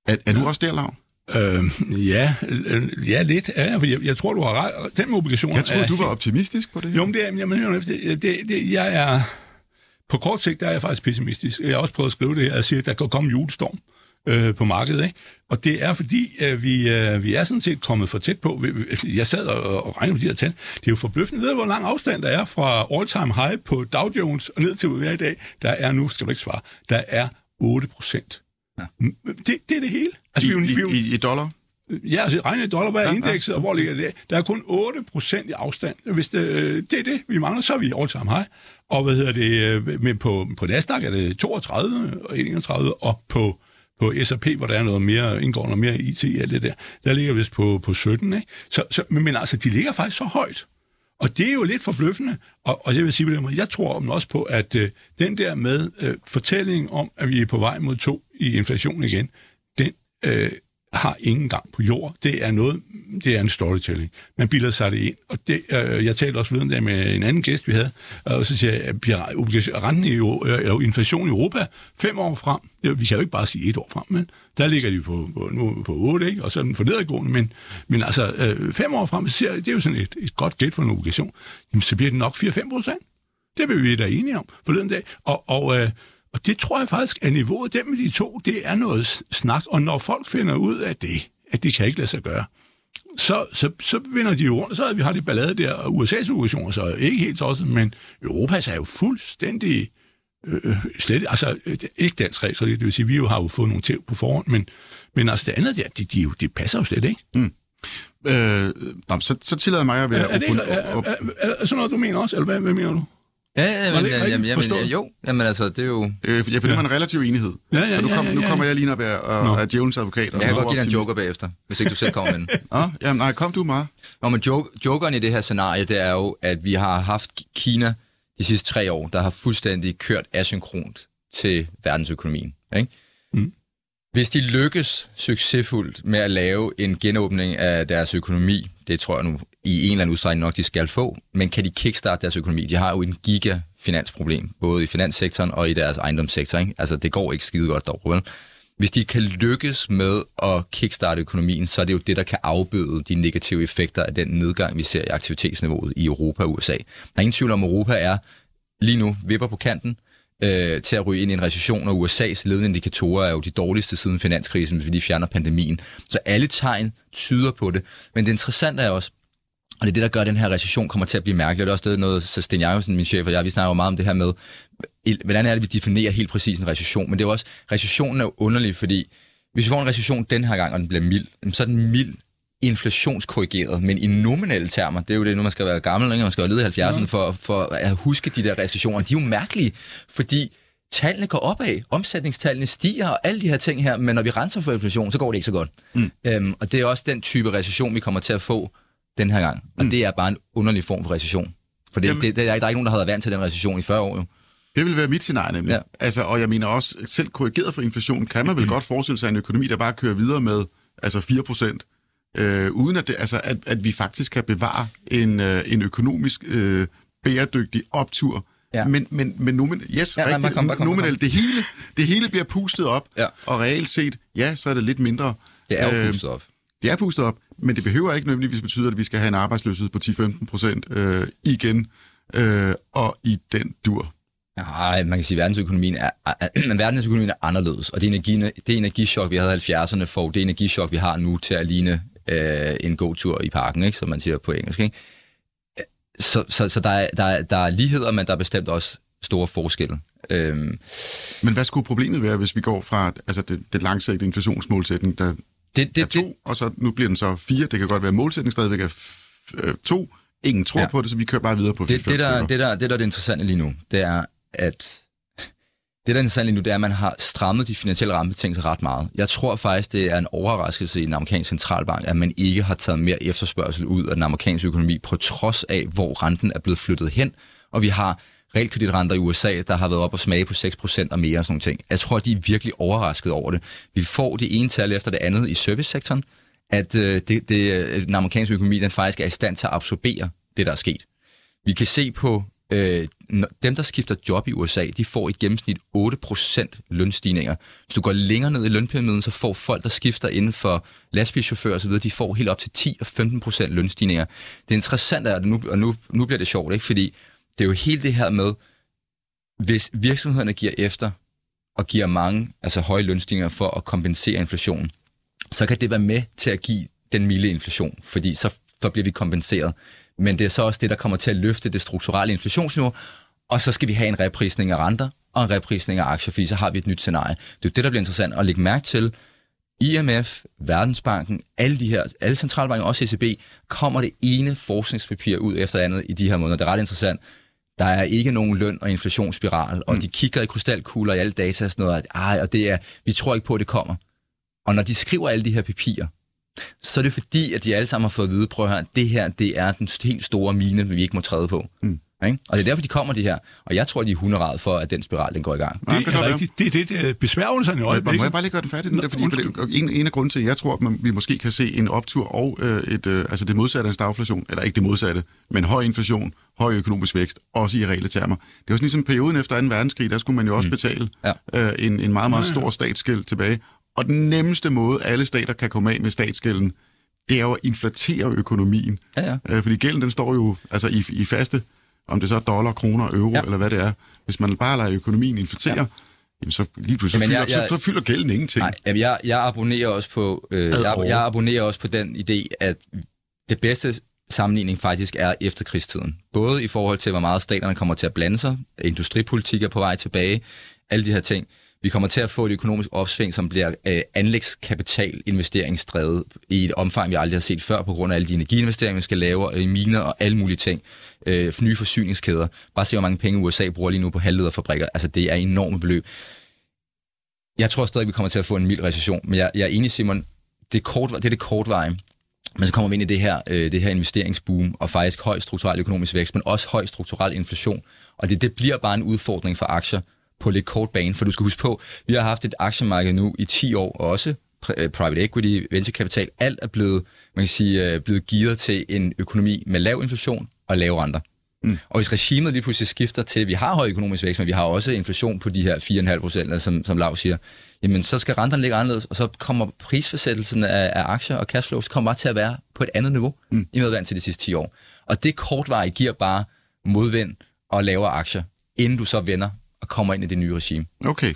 [SPEAKER 1] Er, er du også der, Lav?
[SPEAKER 4] Øh, ja, øh, ja, lidt. Ja, for jeg, jeg tror, du har ret. Den med obligationer...
[SPEAKER 1] Jeg troede,
[SPEAKER 4] er-
[SPEAKER 1] du var optimistisk på det her.
[SPEAKER 4] Jo, men det er, jamen, hør efter. Det, det, jeg er... På kort sigt der er jeg faktisk pessimistisk. Jeg har også prøvet at skrive det her. Jeg siger, at der kan komme julestorm øh, på markedet. Ikke? Og det er fordi, øh, vi, øh, vi er sådan set kommet for tæt på. Vi- vi- Jeg sad og, og regnede på de her tal. Det er jo forbløffende. Ved du, hvor lang afstand der er fra all-time high på Dow Jones og ned til hver i dag? Der er nu, skal du ikke svare, der er 8 procent. Ja. Det, det er det hele. Altså, vi, er jo- vi, er jo-
[SPEAKER 1] I, i, I dollar?
[SPEAKER 4] Ja, altså regner i dollar, hvad er
[SPEAKER 1] Ja,
[SPEAKER 4] ja, indekset, og hvor ligger det? Der er kun 8 procent i afstand. Hvis det, øh, det er det, vi mangler, så er vi all time high. Og hvad hedder det, øh, men på, på Nasdaq er det 32 og 31, og på, på SAP, hvor der er noget mere, indgår noget mere IT og alt det der, der ligger vist på, på 17, ikke? Så, så, men, men altså, de ligger faktisk så højt. Og det er jo lidt forbløffende, og, og jeg vil sige på den måde, jeg tror om også på, at øh, den der med øh, fortællingen om, at vi er på vej mod to i inflation igen, den øh, har ingen gang på jord. Det er noget, det er en storytelling. Man bilder sig det ind. Og det, øh, jeg talte også forleden dag med en anden gæst, vi havde, øh, og så siger jeg, at bliver renten i, øh, eller inflation i Europa fem år frem, det, vi kan jo ikke bare sige et år frem, men der ligger de på, på, nu på 8, ikke? og så er den for nedadgående, men, men altså øh, fem år frem, så siger, jeg, det er jo sådan et, et godt gæt for en obligation, jamen, så bliver det nok 4-5 procent. Det vil vi da enige om forleden dag. Og, og, øh, og det tror jeg faktisk, at niveauet dem med de to, det er noget snak. Og når folk finder ud af det, at det kan ikke lade sig gøre, så, så, så vinder de jo rundt. Så vi har de ballade der, og USA's obligationer så er ikke helt tosset, men Europas er jo fuldstændig øh, slet, altså øh, det er ikke dansk realkredit, det vil sige, vi jo har jo fået nogle tæv på forhånd, men, men altså det andet der, de, de, det passer jo slet ikke.
[SPEAKER 1] Øh, nå, så, så tillader mig at
[SPEAKER 4] Er,
[SPEAKER 1] være...
[SPEAKER 4] er det ikke, er,
[SPEAKER 1] op-
[SPEAKER 4] er, er, er sådan noget, du mener også, eller hvad, hvad mener du?
[SPEAKER 3] Ja, ja, men,
[SPEAKER 4] ikke
[SPEAKER 3] jamen,
[SPEAKER 4] rigtigt
[SPEAKER 3] jamen,
[SPEAKER 4] forstået?
[SPEAKER 3] jo, jamen altså, det er jo...
[SPEAKER 1] Øh, ja, for det var en relativ enighed.
[SPEAKER 4] Ja, ja,
[SPEAKER 1] så nu,
[SPEAKER 4] ja,
[SPEAKER 1] kom,
[SPEAKER 4] ja,
[SPEAKER 1] nu
[SPEAKER 4] ja.
[SPEAKER 1] kommer jeg lige ind og
[SPEAKER 4] Nå.
[SPEAKER 1] er djævelens advokat. Og
[SPEAKER 3] Jeg kan godt give dig en joker bagefter, hvis ikke du selv kommer med den.
[SPEAKER 1] Ah, jamen, nej, kom du meget.
[SPEAKER 3] Nå, men joke, jokeren i det her scenarie, det er jo, at vi har haft Kina de sidste tre år, der har fuldstændig kørt asynkront til verdensøkonomien. Ikke?
[SPEAKER 4] Mm.
[SPEAKER 3] Hvis de lykkes succesfuldt med at lave en genåbning af deres økonomi, det tror jeg nu i en eller anden udstrækning nok, de skal få, men kan de kickstarte deres økonomi? De har jo en giga finansproblem, både i finanssektoren og i deres ejendomssektor. Ikke? Altså, det går ikke skide godt derovre. vel? Hvis de kan lykkes med at kickstarte økonomien, så er det jo det, der kan afbøde de negative effekter af den nedgang, vi ser i aktivitetsniveauet i Europa og USA. Der er ingen tvivl om, at Europa er lige nu vipper på kanten øh, til at ryge ind i en recession, og USA's ledende indikatorer er jo de dårligste siden finanskrisen, hvis vi lige fjerner pandemien. Så alle tegn tyder på det. Men det interessante er også, og det er det, der gør, at den her recession kommer til at blive mærkelig. Og det er også det, noget, så Sten Jacobsen, min chef og jeg, vi snakker jo meget om det her med, hvordan er det, vi definerer helt præcis en recession. Men det er jo også, recessionen er jo underlig, fordi hvis vi får en recession den her gang, og den bliver mild, så er den mild inflationskorrigeret, men i nominelle termer, det er jo det, nu man skal være gammel, ikke? man skal være ledet i 70'erne for, for at huske de der recessioner, de er jo mærkelige, fordi tallene går opad, omsætningstallene stiger og alle de her ting her, men når vi renser for inflation, så går det ikke så godt. Mm. Øhm, og det er også den type recession, vi kommer til at få den her gang. Og mm. det er bare en underlig form for recession. For det,
[SPEAKER 1] Jamen-
[SPEAKER 3] det, det, der er ikke der er ikke nogen, der har været vant til den recession i 40 år jo.
[SPEAKER 1] Det vil være mit scenarie nemlig.
[SPEAKER 3] Ja.
[SPEAKER 1] Altså, og jeg mener også, selv korrigeret for inflation, kan man vel godt forestille sig en økonomi, der bare kører videre med altså 4 procent, øh, uden at, det, altså, at, at vi faktisk kan bevare en, øh, en økonomisk øh, bæredygtig optur.
[SPEAKER 3] Ja.
[SPEAKER 1] Men, men, men nomin, yes,
[SPEAKER 3] Ja,
[SPEAKER 1] rigtigt,
[SPEAKER 3] kom, kom,
[SPEAKER 1] nominelt, det hele, det hele bliver pustet op,
[SPEAKER 3] Ja.
[SPEAKER 1] og reelt set, ja, så er det lidt mindre.
[SPEAKER 3] Det er jo
[SPEAKER 1] Øh,
[SPEAKER 3] pustet op.
[SPEAKER 1] Det er pustet op, men det behøver ikke nødvendigvis betyde, at vi skal have en arbejdsløshed på 10-15 procent øh, igen, øh, og i den dur.
[SPEAKER 3] Nej, man kan sige, at verdensøkonomien er, men verdensøkonomien er anderledes, og det, energi, det energichok, vi havde i 70'erne, får det energichok, vi har nu til at ligne øh, en god tur i parken, ikke, som man siger på engelsk. Ikke? Så, så, så der, er, der, er, der er ligheder, men der er bestemt også store forskelle. Øhm,
[SPEAKER 1] Men hvad skulle problemet være, hvis vi går fra altså det, det langsigtede inflationsmålsætning, der
[SPEAKER 3] det,
[SPEAKER 1] er
[SPEAKER 3] det,
[SPEAKER 1] to,
[SPEAKER 3] det,
[SPEAKER 1] og så nu bliver den så fire. Det kan godt være, at målsætningen stadigvæk er øh, to. Ingen tror
[SPEAKER 3] Ja.
[SPEAKER 1] på det, så vi kører bare videre på
[SPEAKER 3] det, det, der, det, der, det, der er det interessante lige nu, det er, at det, der er interessant lige nu, det er, at man har strammet de finansielle rammebetingelser ret meget. Jeg tror faktisk, det er en overraskelse i den amerikanske centralbank, at man ikke har taget mere efterspørgsel ud af den amerikanske økonomi, på trods af, hvor renten er blevet flyttet hen, og vi har realkreditrenter i USA, der har været op og smage på 6% og mere og sådan nogle ting. Jeg tror, de er virkelig overrasket over det. Vi får det ene tal efter det andet i servicesektoren, at øh, det, det, øh, den amerikanske økonomi den faktisk er i stand til at absorbere det, der er sket. Vi kan se på øh, dem, der skifter job i USA, de får i gennemsnit 8% lønstigninger. Hvis du går længere ned i lønpyramiden, så får folk, der skifter inden for lastbilchauffører osv., de får helt op til 10 og 15% lønstigninger. Det interessante er, at nu, og nu, nu bliver det sjovt, ikke? fordi det er jo hele det her med, hvis virksomhederne giver efter og giver mange, altså høje lønstigninger for at kompensere inflationen, så kan det være med til at give den milde inflation, fordi så, så bliver vi kompenseret. Men det er så også det, der kommer til at løfte det strukturelle inflationsniveau, og så skal vi have en reprisning af renter og en reprisning af aktier, fordi så har vi et nyt scenarie. Det er jo det, der bliver interessant at lægge mærke til. IMF, Verdensbanken, alle de her, alle centralbanker, også ECB, kommer det ene forskningspapir ud efter andet i de her måneder. Det er ret interessant. Der er ikke nogen løn- og inflationsspiral, og mm. de kigger i krystalkugler i alle data og sådan noget, at, ej, og det er, vi tror ikke på, at det kommer. Og når de skriver alle de her papirer, så er det fordi, at de alle sammen har fået at vide, prøv at høre, det her, det er den helt store mine, vi ikke må træde på. Mm. Ikke? Og det er derfor, de kommer de her. Og jeg tror, de er hunderad for, at den spiral, den går i gang.
[SPEAKER 4] Det er rigtigt. Det er det, det er besværgelserne i øjeblikket.
[SPEAKER 1] Må jeg bare lige gøre den færdig? Ja, der, fordi, fordi, en, en af grunden til, at jeg tror, at man, vi måske kan se en optur og øh, et, øh, altså det modsatte af stagflation, eller ikke det modsatte, men høj inflation, høj økonomisk vækst, også i reelle termer. Det var sådan ligesom perioden efter 2. verdenskrig, der skulle man jo også mm. betale ja. øh, en, en meget, meget stor statsgæld tilbage. Og den nemmeste måde, alle stater kan komme af med statsgælden, det er jo at inflatere økonomien. Ja, ja. Øh, fordi gælden, den står jo altså i, i faste, om det så er dollar, kroner, euro, ja. eller hvad det er. Hvis man bare lader økonomien inflatere, ja. jamen så lige pludselig jamen, jeg, fylder, jeg, så, så fylder gælden ingenting.
[SPEAKER 3] Nej, jamen, jeg, jeg, abonnerer også på, øh, jeg, jeg abonnerer også på den idé, at det bedste sammenligning faktisk er efterkrigstiden. Både i forhold til, hvor meget staterne kommer til at blande sig, industripolitik er på vej tilbage, alle de her ting. Vi kommer til at få et økonomisk opsving, som bliver øh, anlægskapital investeringsdrevet i et omfang, vi aldrig har set før, på grund af alle de energiinvesteringer, vi skal lave, i miner og alle mulige ting. Øh, nye forsyningskæder. Bare se, hvor mange penge USA bruger lige nu på halvlederfabrikker. Altså, det er enorme beløb. Jeg tror stadig, vi kommer til at få en mild recession, men jeg, jeg er enig, Simon, det er, kort, det er det kortveje. Men så kommer vi ind i det her, øh, det her investeringsboom, og faktisk høj strukturel økonomisk vækst, men også høj strukturel inflation. Og det, det bliver bare en udfordring for aktier, på lidt kort bane, for du skal huske på, vi har haft et aktiemarked nu i 10 år også, øh, private equity, venture capital, alt er blevet, man kan sige, øh, blevet givet til en økonomi med lav inflation og lave renter. Mm. Og hvis regimet lige pludselig skifter til, at vi har høj økonomisk vækst, men vi har også inflation på de her 4,5 procent, som, som Lav siger, jamen så skal renterne ligge anderledes, og så kommer prisforsættelsen af, af aktier og cashflows kommer bare til at være på et andet niveau, mm. i medvand til de sidste 10 år. Og det kortvarigt giver bare modvind og lavere aktier, inden du så vender og kommer ind i det nye regime.
[SPEAKER 1] Okay.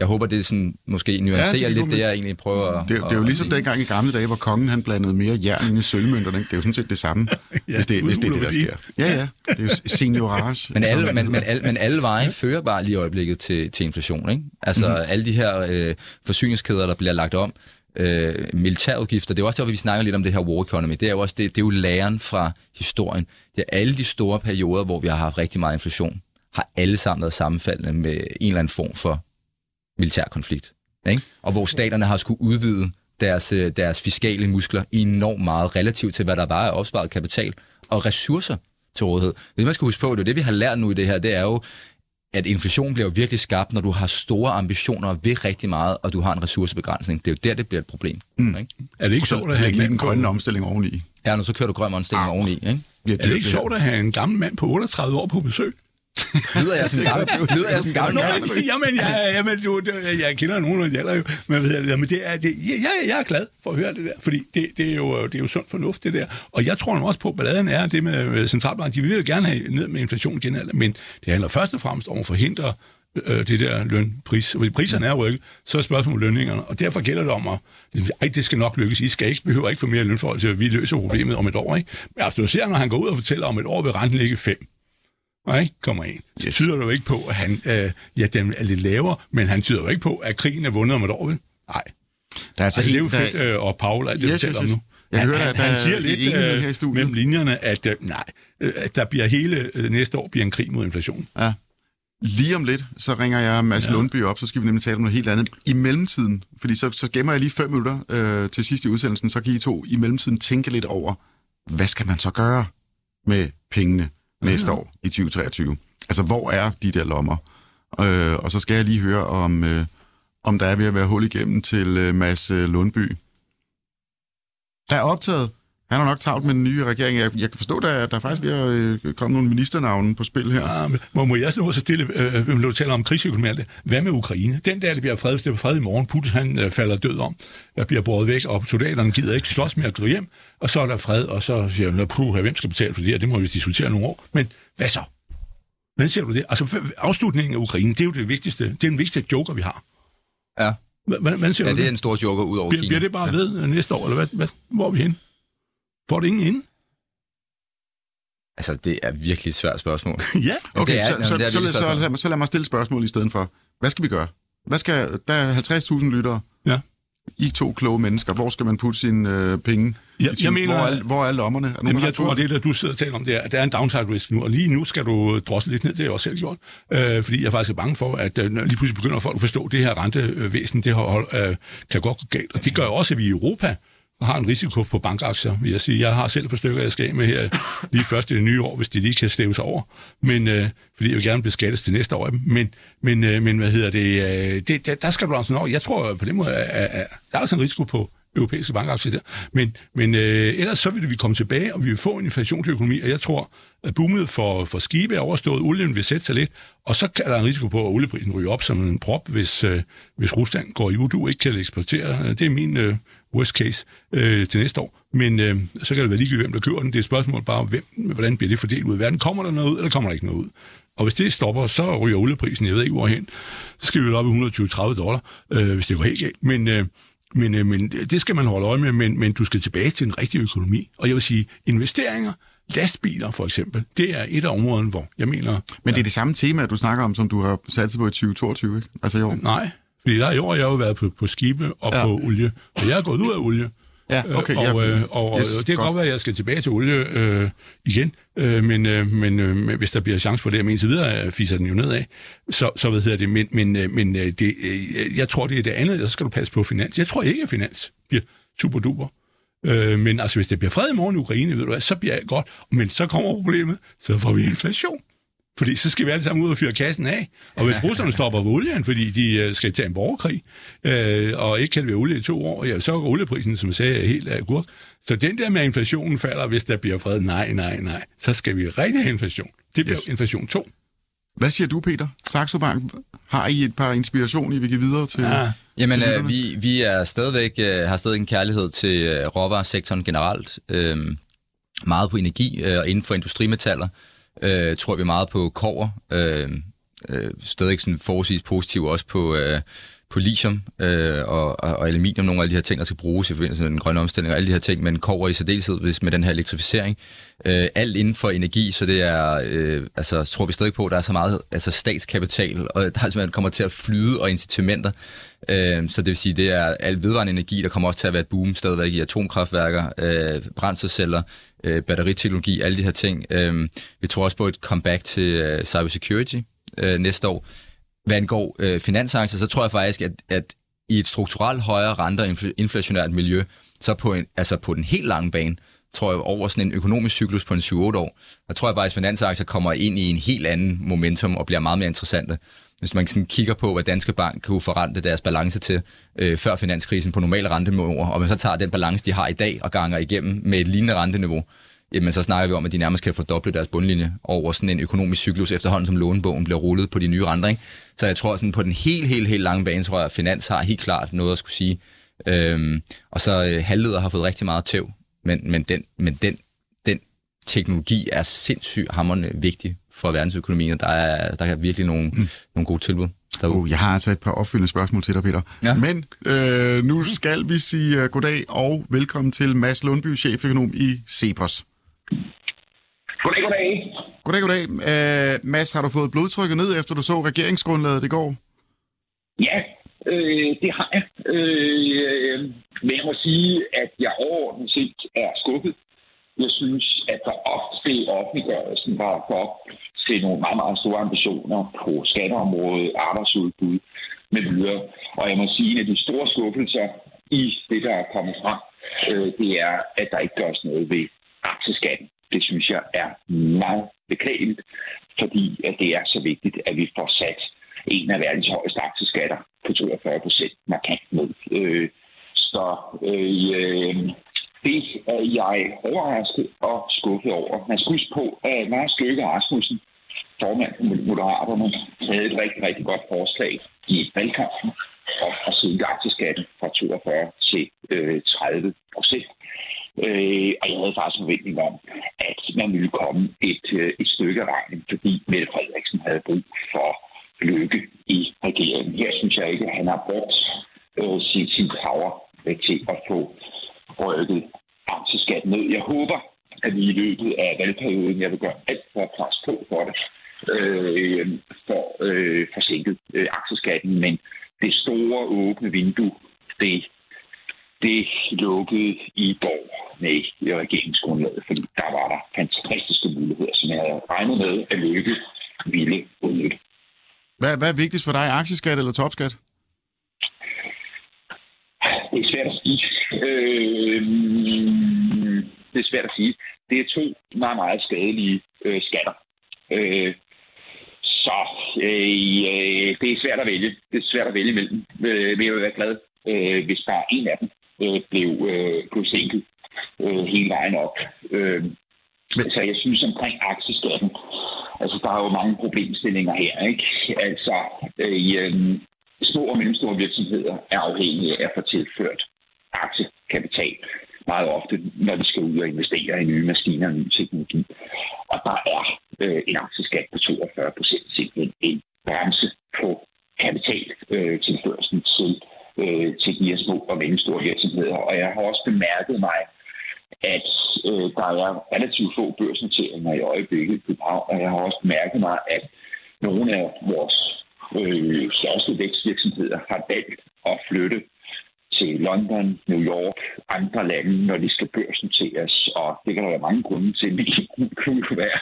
[SPEAKER 3] Jeg håber, det er sådan, måske nuancerer ja, det lidt det, jeg egentlig prøver
[SPEAKER 1] at... Det, det er jo ligesom dengang i gamle dage, hvor kongen han blandede mere jern ind i sølvmønterne. Det er jo sådan set det samme, ja, hvis, det, hvis det er det, der sker. Ja, ja. Det er jo seniorage.
[SPEAKER 3] Men alle, men, men, alle, men alle veje ja. fører bare lige i øjeblikket til, til inflation, ikke? Altså mm. alle de her øh, forsyningskæder, der bliver lagt om, øh, militærudgifter. Det er også derfor, vi snakker lidt om det her war economy. Det er jo også det, det er jo læren fra historien. Det er alle de store perioder, hvor vi har haft rigtig meget inflation har alle sammen været sammenfaldende med en eller anden form for militær konflikt. Ikke? Og hvor staterne har skulle udvide deres, øh, deres fiskale muskler enormt meget relativt til, hvad der var af opsparet kapital og ressourcer til rådighed. Det man skal huske på, det er det, vi har lært nu i det her, det er jo, at inflation bliver jo virkelig skabt, når du har store ambitioner ved rigtig meget, og du har en ressourcebegrænsning. Det er jo der, det bliver et problem. Mm. Ikke?
[SPEAKER 4] Er det ikke sjovt at have
[SPEAKER 1] en grøn omstilling oveni?
[SPEAKER 3] Ja, nu så kører du grøn omstilling ah. oveni. Ikke?
[SPEAKER 4] Er det ikke sjovt at have en gammel mand på 38 år på besøg?
[SPEAKER 3] Lyder jeg som gammel? Lyder jeg som gammel? Nå,
[SPEAKER 4] jamen, jeg, jamen, du, jeg kender nogen, der gælder jo. Men, men det er, det, jeg, jeg er glad for at høre det der, fordi det, det, er, jo, det er jo sund fornuft, det der. Og jeg tror også på, at balladen er det med centralbanken. De vil gerne have ned med inflation igen, men det handler først og fremmest om at forhindre øh, det der lønpris. Fordi priserne er rykket, så er spørgsmålet om lønningerne. Og derfor gælder det om at, ej, det skal nok lykkes. I skal ikke, behøver ikke få mere lønforhold til, at vi løser problemet om et år. Ikke? Men altså, du ser, når han går ud og fortæller om et år, vil renten ligge 5 ikke, kommer ind. Så yes. tyder det jo ikke på, at han, øh, ja, den er lidt lavere, men han tyder jo ikke på, at krigen er vundet om et år, vel? Nej. Der er altså, altså, det er jo fedt, der... øh, og Paul, alt det, yes, fortæller yes, yes. om nu. Jeg han, hører, han, han siger lidt øh, her i mellem linjerne, at øh, nej, øh, at der bliver hele øh, næste år bliver en krig mod inflation.
[SPEAKER 1] Ja. Lige om lidt, så ringer jeg Mads ja. Lundby op, så skal vi nemlig tale om noget helt andet. I mellemtiden, fordi så, så gemmer jeg lige fem minutter øh, til sidst i udsendelsen, så kan I to i mellemtiden tænke lidt over, hvad skal man så gøre med pengene? Mm-hmm. næste år i 2023. Altså, hvor er de der lommer? Øh, og så skal jeg lige høre, om, øh, om der er ved at være hul igennem til øh, Mads øh, Lundby. Der er optaget. Han har nok tavlt med den nye regering. Jeg, jeg kan forstå, at der, der er faktisk ved at øh, komme nogle ministernavne på spil her.
[SPEAKER 4] Ja, men må, må jeg så stille, øh, når du taler om krigsøkonomi, hvad med Ukraine? Den der, det bliver fred, hvis det bliver fred i morgen, Putin han øh, falder død om, der bliver båret væk, og soldaterne gider ikke slås med at gå hjem, og så er der fred, og så siger man, puh, hvem skal betale for det her? Det må vi diskutere nogle år. Men hvad så? Hvordan ser du det? Altså, afslutningen af Ukraine, det er jo det vigtigste, det er den vigtigste joker, vi har.
[SPEAKER 3] Ja.
[SPEAKER 4] Hvordan, hvordan ser
[SPEAKER 3] ja,
[SPEAKER 4] du
[SPEAKER 3] det er
[SPEAKER 4] det?
[SPEAKER 3] en stor joker ud over
[SPEAKER 4] Bliver,
[SPEAKER 3] Kina.
[SPEAKER 4] bliver det bare
[SPEAKER 3] ja.
[SPEAKER 4] ved øh, næste år, eller hvad, hvad, hvor er vi henne? Får det ingen inde?
[SPEAKER 3] Altså, det er virkelig et svært spørgsmål.
[SPEAKER 4] ja.
[SPEAKER 1] Okay,
[SPEAKER 3] det er-
[SPEAKER 1] så,
[SPEAKER 3] jamen,
[SPEAKER 1] så,
[SPEAKER 3] det er
[SPEAKER 1] så,
[SPEAKER 3] virkelig
[SPEAKER 1] så, så, lad mig, så lad mig stille spørgsmål i stedet for. Hvad skal vi gøre? Hvad skal, der er 50.000 lyttere.
[SPEAKER 4] Ja.
[SPEAKER 1] I to kloge mennesker. Hvor skal man putte sine øh, penge?
[SPEAKER 4] Jeg-
[SPEAKER 1] i
[SPEAKER 4] jeg
[SPEAKER 1] tvivl?
[SPEAKER 4] mener-
[SPEAKER 1] hvor, er, hvor er lommerne? Er
[SPEAKER 4] Jamen, jeg tror,
[SPEAKER 1] bud?
[SPEAKER 4] det der, du sidder og taler om, det er, at der er en downside risk nu, og lige nu skal du drosle lidt ned, det har jeg også selv gjort, øh, fordi jeg er faktisk er bange for, at øh, lige pludselig begynder folk at forstå, at det her rentevæsen, det har, øh, kan godt gå galt, og det gør også, at vi i Europa har en risiko på bankaktier, vil jeg sige. Jeg har selv et par stykker, jeg skal af med her lige først i det nye år, hvis de lige kan stæves over, men, øh, fordi jeg vil gerne beskattes til næste år. Men, men, øh, men hvad hedder det, øh, det der, der skal du altså nå. jeg tror på den måde, at, at, at der er altså en risiko på europæiske bankaktier der. Men, men øh, ellers så vil vi komme tilbage, og vi vil få en inflationsøkonomi, og jeg tror, at boomet for, for skibe er overstået, olien vil sætte sig lidt, og så kan der en risiko på, at olieprisen ryger op som en prop, hvis, øh, hvis Rusland går i udu ikke kan eksportere. Det er min øh, worst case øh, til næste år. Men øh, så kan det være ligegyldigt, hvem der køber den. Det er et spørgsmål bare, hvem, hvordan bliver det fordelt ud i verden? Kommer der noget ud, eller kommer der ikke noget ud? Og hvis det stopper, så ryger olieprisen, jeg ved ikke hvorhen, så skal vi op i 120-30 dollar, øh, hvis det går helt galt. Men, øh, men, øh, men det skal man holde øje med, men, men du skal tilbage til en rigtig økonomi. Og jeg vil sige, investeringer, lastbiler for eksempel, det er et af områderne, hvor jeg mener,
[SPEAKER 1] Men det er det samme tema, du snakker om, som du har sat på i 2022, ikke? Altså i år.
[SPEAKER 4] nej, fordi der i år har jeg jo været på, på skibe og
[SPEAKER 1] Ja.
[SPEAKER 4] på olie, og jeg er gået ud af olie.
[SPEAKER 1] Ja, okay.
[SPEAKER 4] og,
[SPEAKER 1] ja.
[SPEAKER 4] øh, og,
[SPEAKER 1] Yes,
[SPEAKER 4] yes, det kan
[SPEAKER 1] godt.
[SPEAKER 4] godt være, at jeg skal tilbage til olie øh, igen, øh, men, øh, men, øh, hvis der bliver chance for det, men indtil videre øh, fiser den jo nedad, så, så hvad hedder det, men, men, øh, men øh, det, øh, jeg tror, det er det andet, og så skal du passe på finans. Jeg tror ikke, at finans bliver super duper. Øh, men altså, hvis det bliver fred i morgen i Ukraine, ved du hvad, så bliver det godt. Men så kommer problemet, så får vi inflation. Fordi så skal vi alle sammen ud og fyre kassen af. Og hvis russerne stopper ved olien, fordi de øh, skal tage en borgerkrig, øh, og ikke kan levere olie i to år, ja, så er olieprisen, som jeg sagde, helt af gurk. Så den der med, at inflationen falder, hvis der bliver fred, nej, nej, nej. Så skal vi rigtig have inflation. Det bliver
[SPEAKER 1] Yes.
[SPEAKER 4] inflation 2.
[SPEAKER 1] Hvad siger du, Peter? Saxo Bank, har I et par inspiration, I vil give videre til?
[SPEAKER 4] Ja.
[SPEAKER 3] Jamen,
[SPEAKER 1] til
[SPEAKER 3] øh, vi, vi er stadigvæk, øh, har stadig en kærlighed til øh, råvaresektoren generelt. Øh, meget på energi øh, og inden for industrimetaller. Øh, tror vi meget på kover. Øh, øh, stadig sådan forholdsvis positiv også på, øh, på lithium øh, og, og, og aluminium, nogle af de her ting, der skal bruges i forbindelse med den grønne omstilling og alle de her ting, men kover i særdeleshed hvis med den her elektrificering. Øh, alt inden for energi, så det er, øh, altså tror vi stadig på, at der er så meget altså statskapital, og der simpelthen kommer til at flyde og incitamenter. Øh, så det vil sige, det er al vedvarende energi, der kommer også til at være et boom stadigvæk i atomkraftværker, øh, brændselceller, øh, batteriteknologi, alle de her ting. Øh, vi tror også på et comeback til øh, cybersecurity øh, næste år. Hvad angår øh, finansaktier, så tror jeg faktisk, at, at i et strukturelt højere renter infl- inflationært miljø, så på, en, altså på den helt lange bane, tror jeg over sådan en økonomisk cyklus på en 7-8 år, der tror jeg faktisk, at finansaktier kommer ind i en helt anden momentum og bliver meget mere interessante. Hvis man sådan kigger på, hvad Danske Bank kunne forrente deres balance til øh, før finanskrisen på normale renteniveauer, og man så tager den balance, de har i dag og ganger igennem med et lignende renteniveau, jamen så snakker vi om, at de nærmest kan fordoble deres bundlinje over sådan en økonomisk cyklus efterhånden, som lånebogen bliver rullet på de nye renter. Ikke? Så jeg tror sådan på den helt, helt, helt lange bane, tror jeg, at Finans har helt klart noget at skulle sige. Øhm, og så øh, halvleder har fået rigtig meget tæv, men, men, den, men den, den teknologi er sindssygt hammerende vigtig for verdensøkonomien, og der er, der er virkelig nogle, mm. nogle gode tilbud derude.
[SPEAKER 1] Uh, jeg har altså et par opfølgende spørgsmål til dig, Peter.
[SPEAKER 3] Ja.
[SPEAKER 1] Men øh, nu skal vi sige uh, goddag og velkommen til Mads Lundby, cheføkonom i Cepos.
[SPEAKER 5] Goddag, goddag.
[SPEAKER 1] Goddag, goddag. Uh, Mads, har du fået blodtrykket ned, efter du så regeringsgrundlaget det går?
[SPEAKER 5] Ja, øh, det har jeg. Øh, men jeg må sige, at jeg overordnet set er skuffet. Jeg synes, at der ofte i offentliggørelsen var godt til nogle meget, meget store ambitioner på skatteområdet, arbejdsudbud med videre. Og jeg må sige, at en af de store skuffelser i det, der er kommet frem, øh, det er, at der ikke gøres noget ved aktieskatten. Det synes jeg er meget beklageligt, fordi at det er så vigtigt, at vi får sat en af verdens højeste aktieskatter på 42 procent markant ned. Øh, så øh, øh, det er jeg overrasket og skuffet over. Man skal huske på, at Lars Løkke
[SPEAKER 1] og Rasmus er vigtigst for dig, aktieskat eller topskat?
[SPEAKER 5] Det er svært at sige. Øh, det er svært at sige. Det er to meget, meget skadelige øh, skatter. Øh, så øh, øh det er svært at vælge. Det er svært at vælge imellem. Øh, men jeg vil være glad, øh, hvis der er en af dem øh, blev, øh, blev sænket øh, hele vejen op. Øh, men... Så jeg synes omkring aktieskatten, altså der er jo mange problemstillinger her. Ikke? Altså, øh, små og mellemstore virksomheder er afhængige af at få tilført aktiekapital meget ofte, når de skal ud og investere i nye maskiner og ny teknologi. Og der er øh, en aktieskat på 42 procent simpelthen en bremse på kapitaltilførselen øh, til, øh, til de her små og mellemstore virksomheder. Og jeg har også bemærket mig, at øh, der er relativt få børsnoteringer i øjeblikket i København, og jeg har også mærket mig, at nogle af vores øh, største vækstvirksomheder har valgt at flytte til London, New York, andre lande, når de skal børsnoteres, og det kan der være mange grunde til, men det kunne være,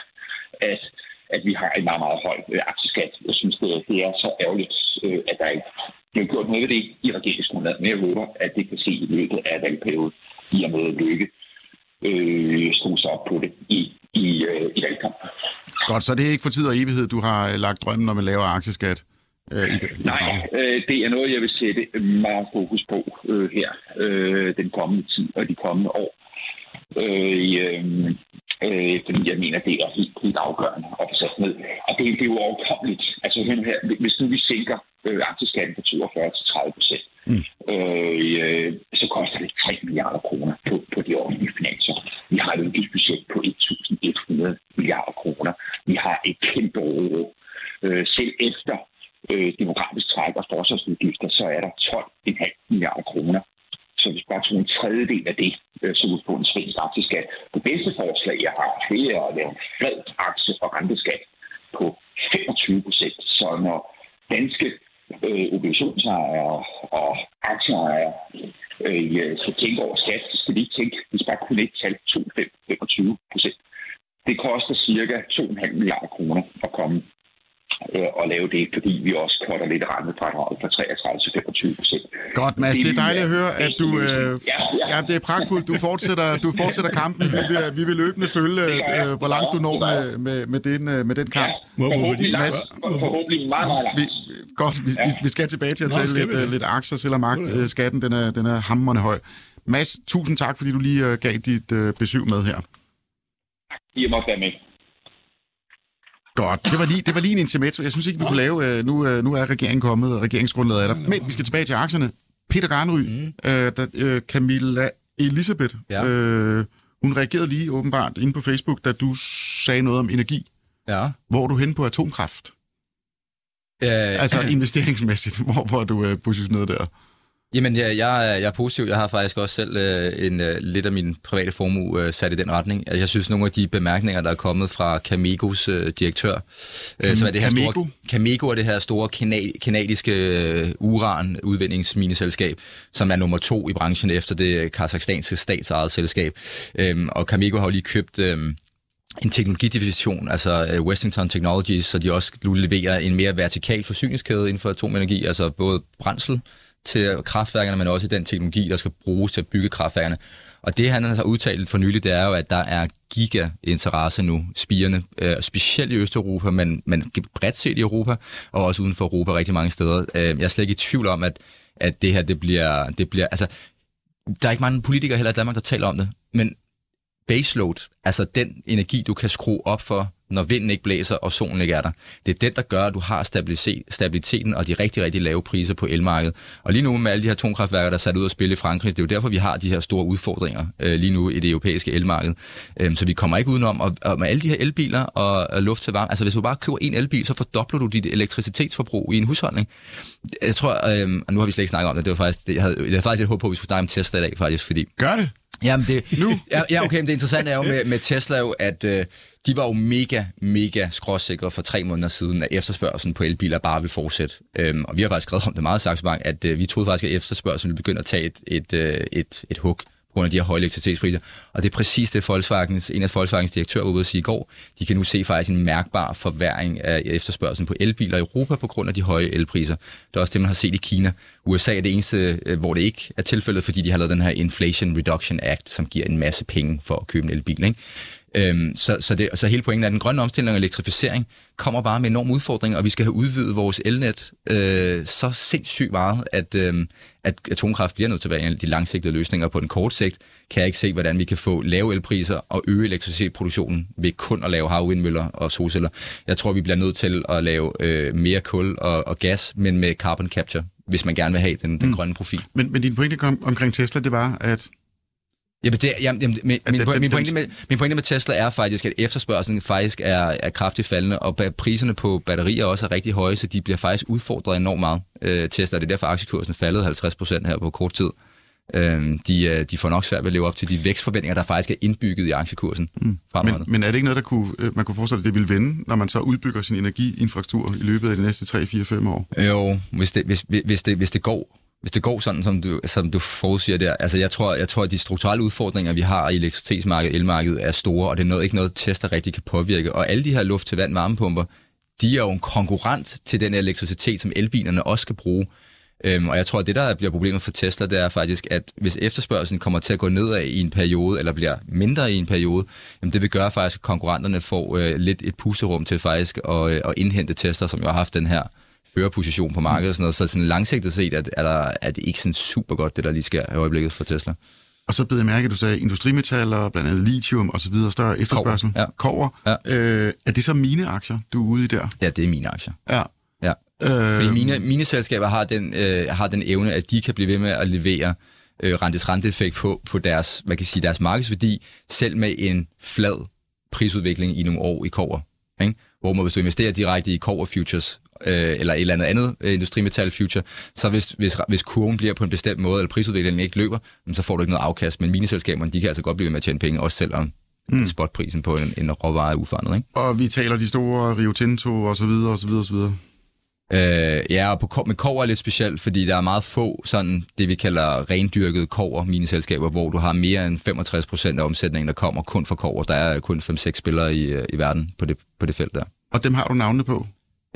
[SPEAKER 5] at, at vi har en meget, meget høj øh, aktieskat. Jeg synes, det, det er så ærgerligt, øh, at der ikke bliver gjort noget ved det i regeringsgrundlaget, men jeg håber, at det kan se i løbet af valgperioden, i og med at lykke øh, skrue sig op på det i, i, øh, i valgkampen.
[SPEAKER 1] Godt, så det er ikke for tid og evighed, du har øh, lagt drømmen om at lave aktieskat?
[SPEAKER 5] Øh, i, Nej, øh, det er noget, jeg vil sætte meget fokus på øh, her øh, den kommende tid og de kommende år. Øh, øh, øh, fordi jeg mener, det er helt, helt afgørende at få sat ned. Og det, det er jo overkommeligt. Altså her, hvis nu vi sænker øh, aktieskatten fra 42 til 30 procent, mm. øh, så koster det 3 milliarder kroner på, på de offentlige finanser. Vi har et udgiftsbudget på 1.100 milliarder kroner. Vi har et kæmpe råd. Øh, selv efter øh, demografisk træk og forsvarsudgifter, så er der 12,5 milliarder kroner. Så hvis bare tog en tredjedel af det, øh, så ville få en svensk aktieskat. Det bedste forslag, jeg har, det er at lave en flad aktie- og renteskat på 25 procent. Så når danske øh, obligationsejere og aktieejere øh, skal tænke over skat, så skal de ikke tænke, hvis bare kun et tal, 25 procent. Det koster cirka 2,5 milliarder kroner at komme øh, at lave det, fordi vi også korter lidt rentefradraget fra 33 til 25 procent.
[SPEAKER 1] Godt, Mads. Det, er dejligt at høre, at du... Øh, ja, ja. ja, det er pragtfuldt. Du fortsætter, du fortsætter kampen. Vi vil, vi vil løbende følge, øh, hvor langt du når med, med, med, den, øh, med den kamp. Ja,
[SPEAKER 5] forhåbentlig, Mads, forhåbentlig meget, meget langt. Vi,
[SPEAKER 1] godt, vi, ja. vi skal tilbage til at tale lidt, uh, lidt aktier, selvom skatten den er, den er hammerende høj. Mads, tusind tak, fordi du lige uh, gav dit uh, besøg med her.
[SPEAKER 5] Tak, I måtte være med.
[SPEAKER 1] Godt. Det var lige, det var lige en intermezzo. Jeg synes ikke, vi kunne lave... Uh, nu, uh, nu er regeringen kommet, og regeringsgrundlaget er der. Men vi skal tilbage til aktierne. Peter Garnry, mm. der, uh, Camilla Elisabeth, ja. uh, hun reagerede lige åbenbart inde på Facebook, da du sagde noget om energi.
[SPEAKER 3] Ja.
[SPEAKER 1] Hvor er du hen på atomkraft? Uh, altså investeringsmæssigt, hvor, hvor er du uh, positioneret der?
[SPEAKER 3] Jamen, ja, jeg, jeg er positiv. Jeg har faktisk også selv øh, en, øh, lidt af min private formue øh, sat i den retning. Altså, jeg synes, nogle af de bemærkninger, der er kommet fra Camegos øh, direktør, øh, som er det her Camego? store, Camego er det her store kanad, kanadiske øh, uran-udvindingsmineselskab, som er nummer to i branchen efter det kazakhstanske statsejet selskab. Øhm, og Camego har jo lige købt... Øh, en teknologidivision, altså øh, Westington Technologies, så de også nu leverer en mere vertikal forsyningskæde inden for atomenergi, altså både brændsel, til kraftværkerne, men også den teknologi, der skal bruges til at bygge kraftværkerne. Og det, han har udtalt for nylig, det er jo, at der er giga-interesse nu, spirende, øh, specielt i Østeuropa, men, men bredt set i Europa, og også uden for Europa rigtig mange steder. Øh, jeg er slet ikke i tvivl om, at, at det her, det bliver, det bliver altså, der er ikke mange politikere heller i Danmark, der taler om det, men baseload, altså den energi, du kan skrue op for, når vinden ikke blæser og solen ikke er der. Det er den, der gør, at du har stabiliteten og de rigtig, rigtig lave priser på elmarkedet. Og lige nu med alle de her atomkraftværker, der er sat ud at spille i Frankrig, det er jo derfor, vi har de her store udfordringer øh, lige nu i det europæiske elmarked. Øhm, så vi kommer ikke udenom, og, og med alle de her elbiler og, og luft til varme, altså hvis du bare køber en elbil, så fordobler du dit elektricitetsforbrug i en husholdning. Jeg tror, øhm, og nu har vi slet ikke snakket om det, det var faktisk, det, jeg, havde, jeg havde faktisk et håb på, at vi skulle snakke om Tesla i dag, faktisk, fordi...
[SPEAKER 1] Gør det!
[SPEAKER 3] Jamen det, nu? Ja, ja, okay, men det interessante er jo med, med Tesla jo, at øh, de var jo mega, mega skråsikre for tre måneder siden, at efterspørgselen på elbiler bare vil fortsætte. Øhm, og vi har faktisk skrevet om det meget sagt, at øh, vi troede faktisk, at efterspørgselen ville begynde at tage et, et, øh, et, et hug grund af de her høje elektricitetspriser. Og det er præcis det, Volkswagens, en af Volkswagens direktører var ude at sige i går. De kan nu se faktisk en mærkbar forværing af efterspørgselen på elbiler i Europa på grund af de høje elpriser. Det er også det, man har set i Kina. USA er det eneste, øh, hvor det ikke er tilfældet, fordi de har lavet den her Inflation Reduction Act, som giver en masse penge for at købe en elbil. Ikke? Øhm, så, så, det, så hele pointen er, at den grønne omstilling og elektrificering kommer bare med enorme udfordringer, og vi skal have udvidet vores elnet øh, så sindssygt meget, at, øh, at atomkraft bliver nødt til at være en af de langsigtede løsninger. På den kort sigt kan jeg ikke se, hvordan vi kan få lave elpriser og øge elektricitetsproduktionen ved kun at lave havvindmøller og solceller. Jeg tror, vi bliver nødt til at lave øh, mere kul og, og gas, men med carbon capture hvis man gerne vil have den, den mm. grønne profil.
[SPEAKER 1] Men, men din pointe kom, omkring Tesla, det var, at
[SPEAKER 3] Jamen, det, jamen, jamen, min, min, den, min, pointe med, min pointe med Tesla er faktisk, at efterspørgselen faktisk er, er kraftigt faldende, og priserne på batterier også er rigtig høje, så de bliver faktisk udfordret enormt meget. Øh, Tesla, det er derfor aktiekursen faldet 50 procent her på kort tid. Øh, de, de får nok svært ved at leve op til de vækstforventninger, der faktisk er indbygget i aktiekursen. Mm.
[SPEAKER 1] Men, men er det ikke noget, der kunne, øh, man kunne forestille, at det vil vende, når man så udbygger sin energiinfrastruktur i løbet af de næste 3-4-5 år?
[SPEAKER 3] Jo, hvis det, hvis, hvis, det, hvis det går hvis det går sådan, som du, som du forudsiger der, altså jeg tror, jeg tror, at de strukturelle udfordringer, vi har i elektricitetsmarkedet, elmarkedet, er store, og det er noget, ikke noget, tester rigtig kan påvirke. Og alle de her luft til vand varmepumper, de er jo en konkurrent til den elektricitet, som elbilerne også skal bruge. Øhm, og jeg tror, at det, der bliver problemet for Tesla, det er faktisk, at hvis efterspørgselen kommer til at gå nedad i en periode, eller bliver mindre i en periode, jamen det vil gøre faktisk, at konkurrenterne får øh, lidt et pusterum til faktisk at, øh, at indhente Tesla, som jo har haft den her førerposition på markedet og sådan noget. Så sådan langsigtet set er, er, der, er det ikke sådan super godt, det der lige sker i øjeblikket for Tesla.
[SPEAKER 1] Og så beder jeg mærke, at du sagde industrimetaller, blandt andet lithium og så videre, større efterspørgsel.
[SPEAKER 3] Kover. Ja.
[SPEAKER 1] Kover. Ja. Øh, er det så mine aktier, du er ude i der?
[SPEAKER 3] Ja, det er mine aktier.
[SPEAKER 1] Ja.
[SPEAKER 3] ja. Øh, Fordi mine, mine selskaber har den, øh, har den evne, at de kan blive ved med at levere øh, rentes renteeffekt på, på deres, hvad kan sige, deres markedsværdi, selv med en flad prisudvikling i nogle år i kover. Ikke? Hvor man, hvis du investerer direkte i kover futures, øh, eller et eller andet andet øh, industrimetal future, så hvis, hvis, hvis kurven bliver på en bestemt måde, eller prisudviklingen ikke løber, så får du ikke noget afkast. Men mineselskaberne, de kan altså godt blive med at tjene penge, også selvom mm. spotprisen på en, en råvare er uforandret. Ikke?
[SPEAKER 1] Og vi taler de store Rio Tinto og så videre, og så videre, og så videre.
[SPEAKER 3] Øh, ja, og på, med kover er lidt specielt, fordi der er meget få sådan det, vi kalder rendyrket kover mineselskaber, hvor du har mere end 65 procent af omsætningen, der kommer kun fra kover. Der er kun 5-6 spillere i, øh, i verden på det, på det felt der.
[SPEAKER 1] Og dem har du navnene på?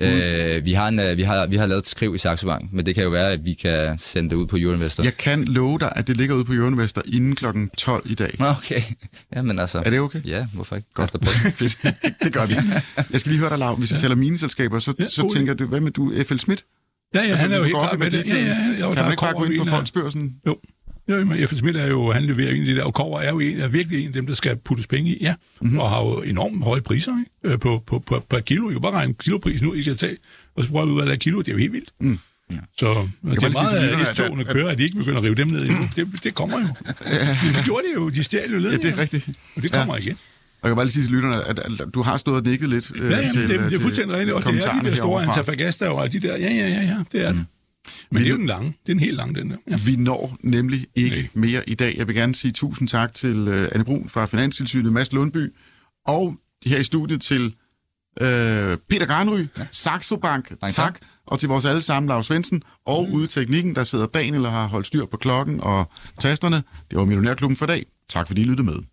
[SPEAKER 3] Øh, vi, har en, øh, vi, har, vi har lavet et skriv i Saxo Bank, men det kan jo være, at vi kan sende det ud på Euroinvestor.
[SPEAKER 1] Jeg kan love dig, at det ligger ude på Euroinvestor inden kl. 12 i dag.
[SPEAKER 3] Okay. Jamen altså.
[SPEAKER 1] Er det okay?
[SPEAKER 3] Ja, hvorfor ikke?
[SPEAKER 1] Godt. det, det gør vi. Jeg skal lige høre dig, Lav. Hvis jeg ja. taler mineselskaber, så, ja, så tænker du, hvad med du, F.L. Schmidt?
[SPEAKER 4] Ja, ja, altså, han er jo helt klar med det. Ja, ja, ja,
[SPEAKER 1] kan man ikke bare gå ind på fondsbørsen?
[SPEAKER 4] Jo. Jo, men F.L. Schmidt er jo, han leverer en af de der, og Kover er jo en, er virkelig en af dem, der skal puttes penge i, ja, mm-hmm. og har jo enormt høje priser ikke? Øh, på, på, på, på kilo. Jeg kan bare regne kiloprisen nu, I kan tage og så prøver vi ud af det kilo. Det er jo helt vildt. Mm. Ja. Så det er meget, at S-togene kører, at de ikke begynder at rive dem ned endnu. Det, det kommer jo. De, de gjorde det jo. De stjal jo
[SPEAKER 1] Ja, det er rigtigt.
[SPEAKER 4] Og det kommer ja. igen.
[SPEAKER 1] Og jeg kan bare lige sige til lytterne, at, at, du har stået og nikket lidt
[SPEAKER 4] ja, ja, til det, det er fuldstændig rigtigt. Og det er de der store Antofagasta og de der, ja, ja, ja, ja, det er det. Mm. Men vi, det er jo den lange. Det er en helt lang, den der.
[SPEAKER 1] Ja. Vi når nemlig ikke Nej. mere i dag. Jeg vil gerne sige tusind tak til uh, Anne Brun fra Finanstilsynet, Mads Lundby, og her i studiet til Øh, Peter Granry, ja. Saxo Bank, tak. tak. Og til vores alle sammen, Lars Svendsen. Og mm. ude i teknikken, der sidder Daniel og har holdt styr på klokken og tasterne. Det var Millionærklubben for i dag. Tak fordi I lyttede med.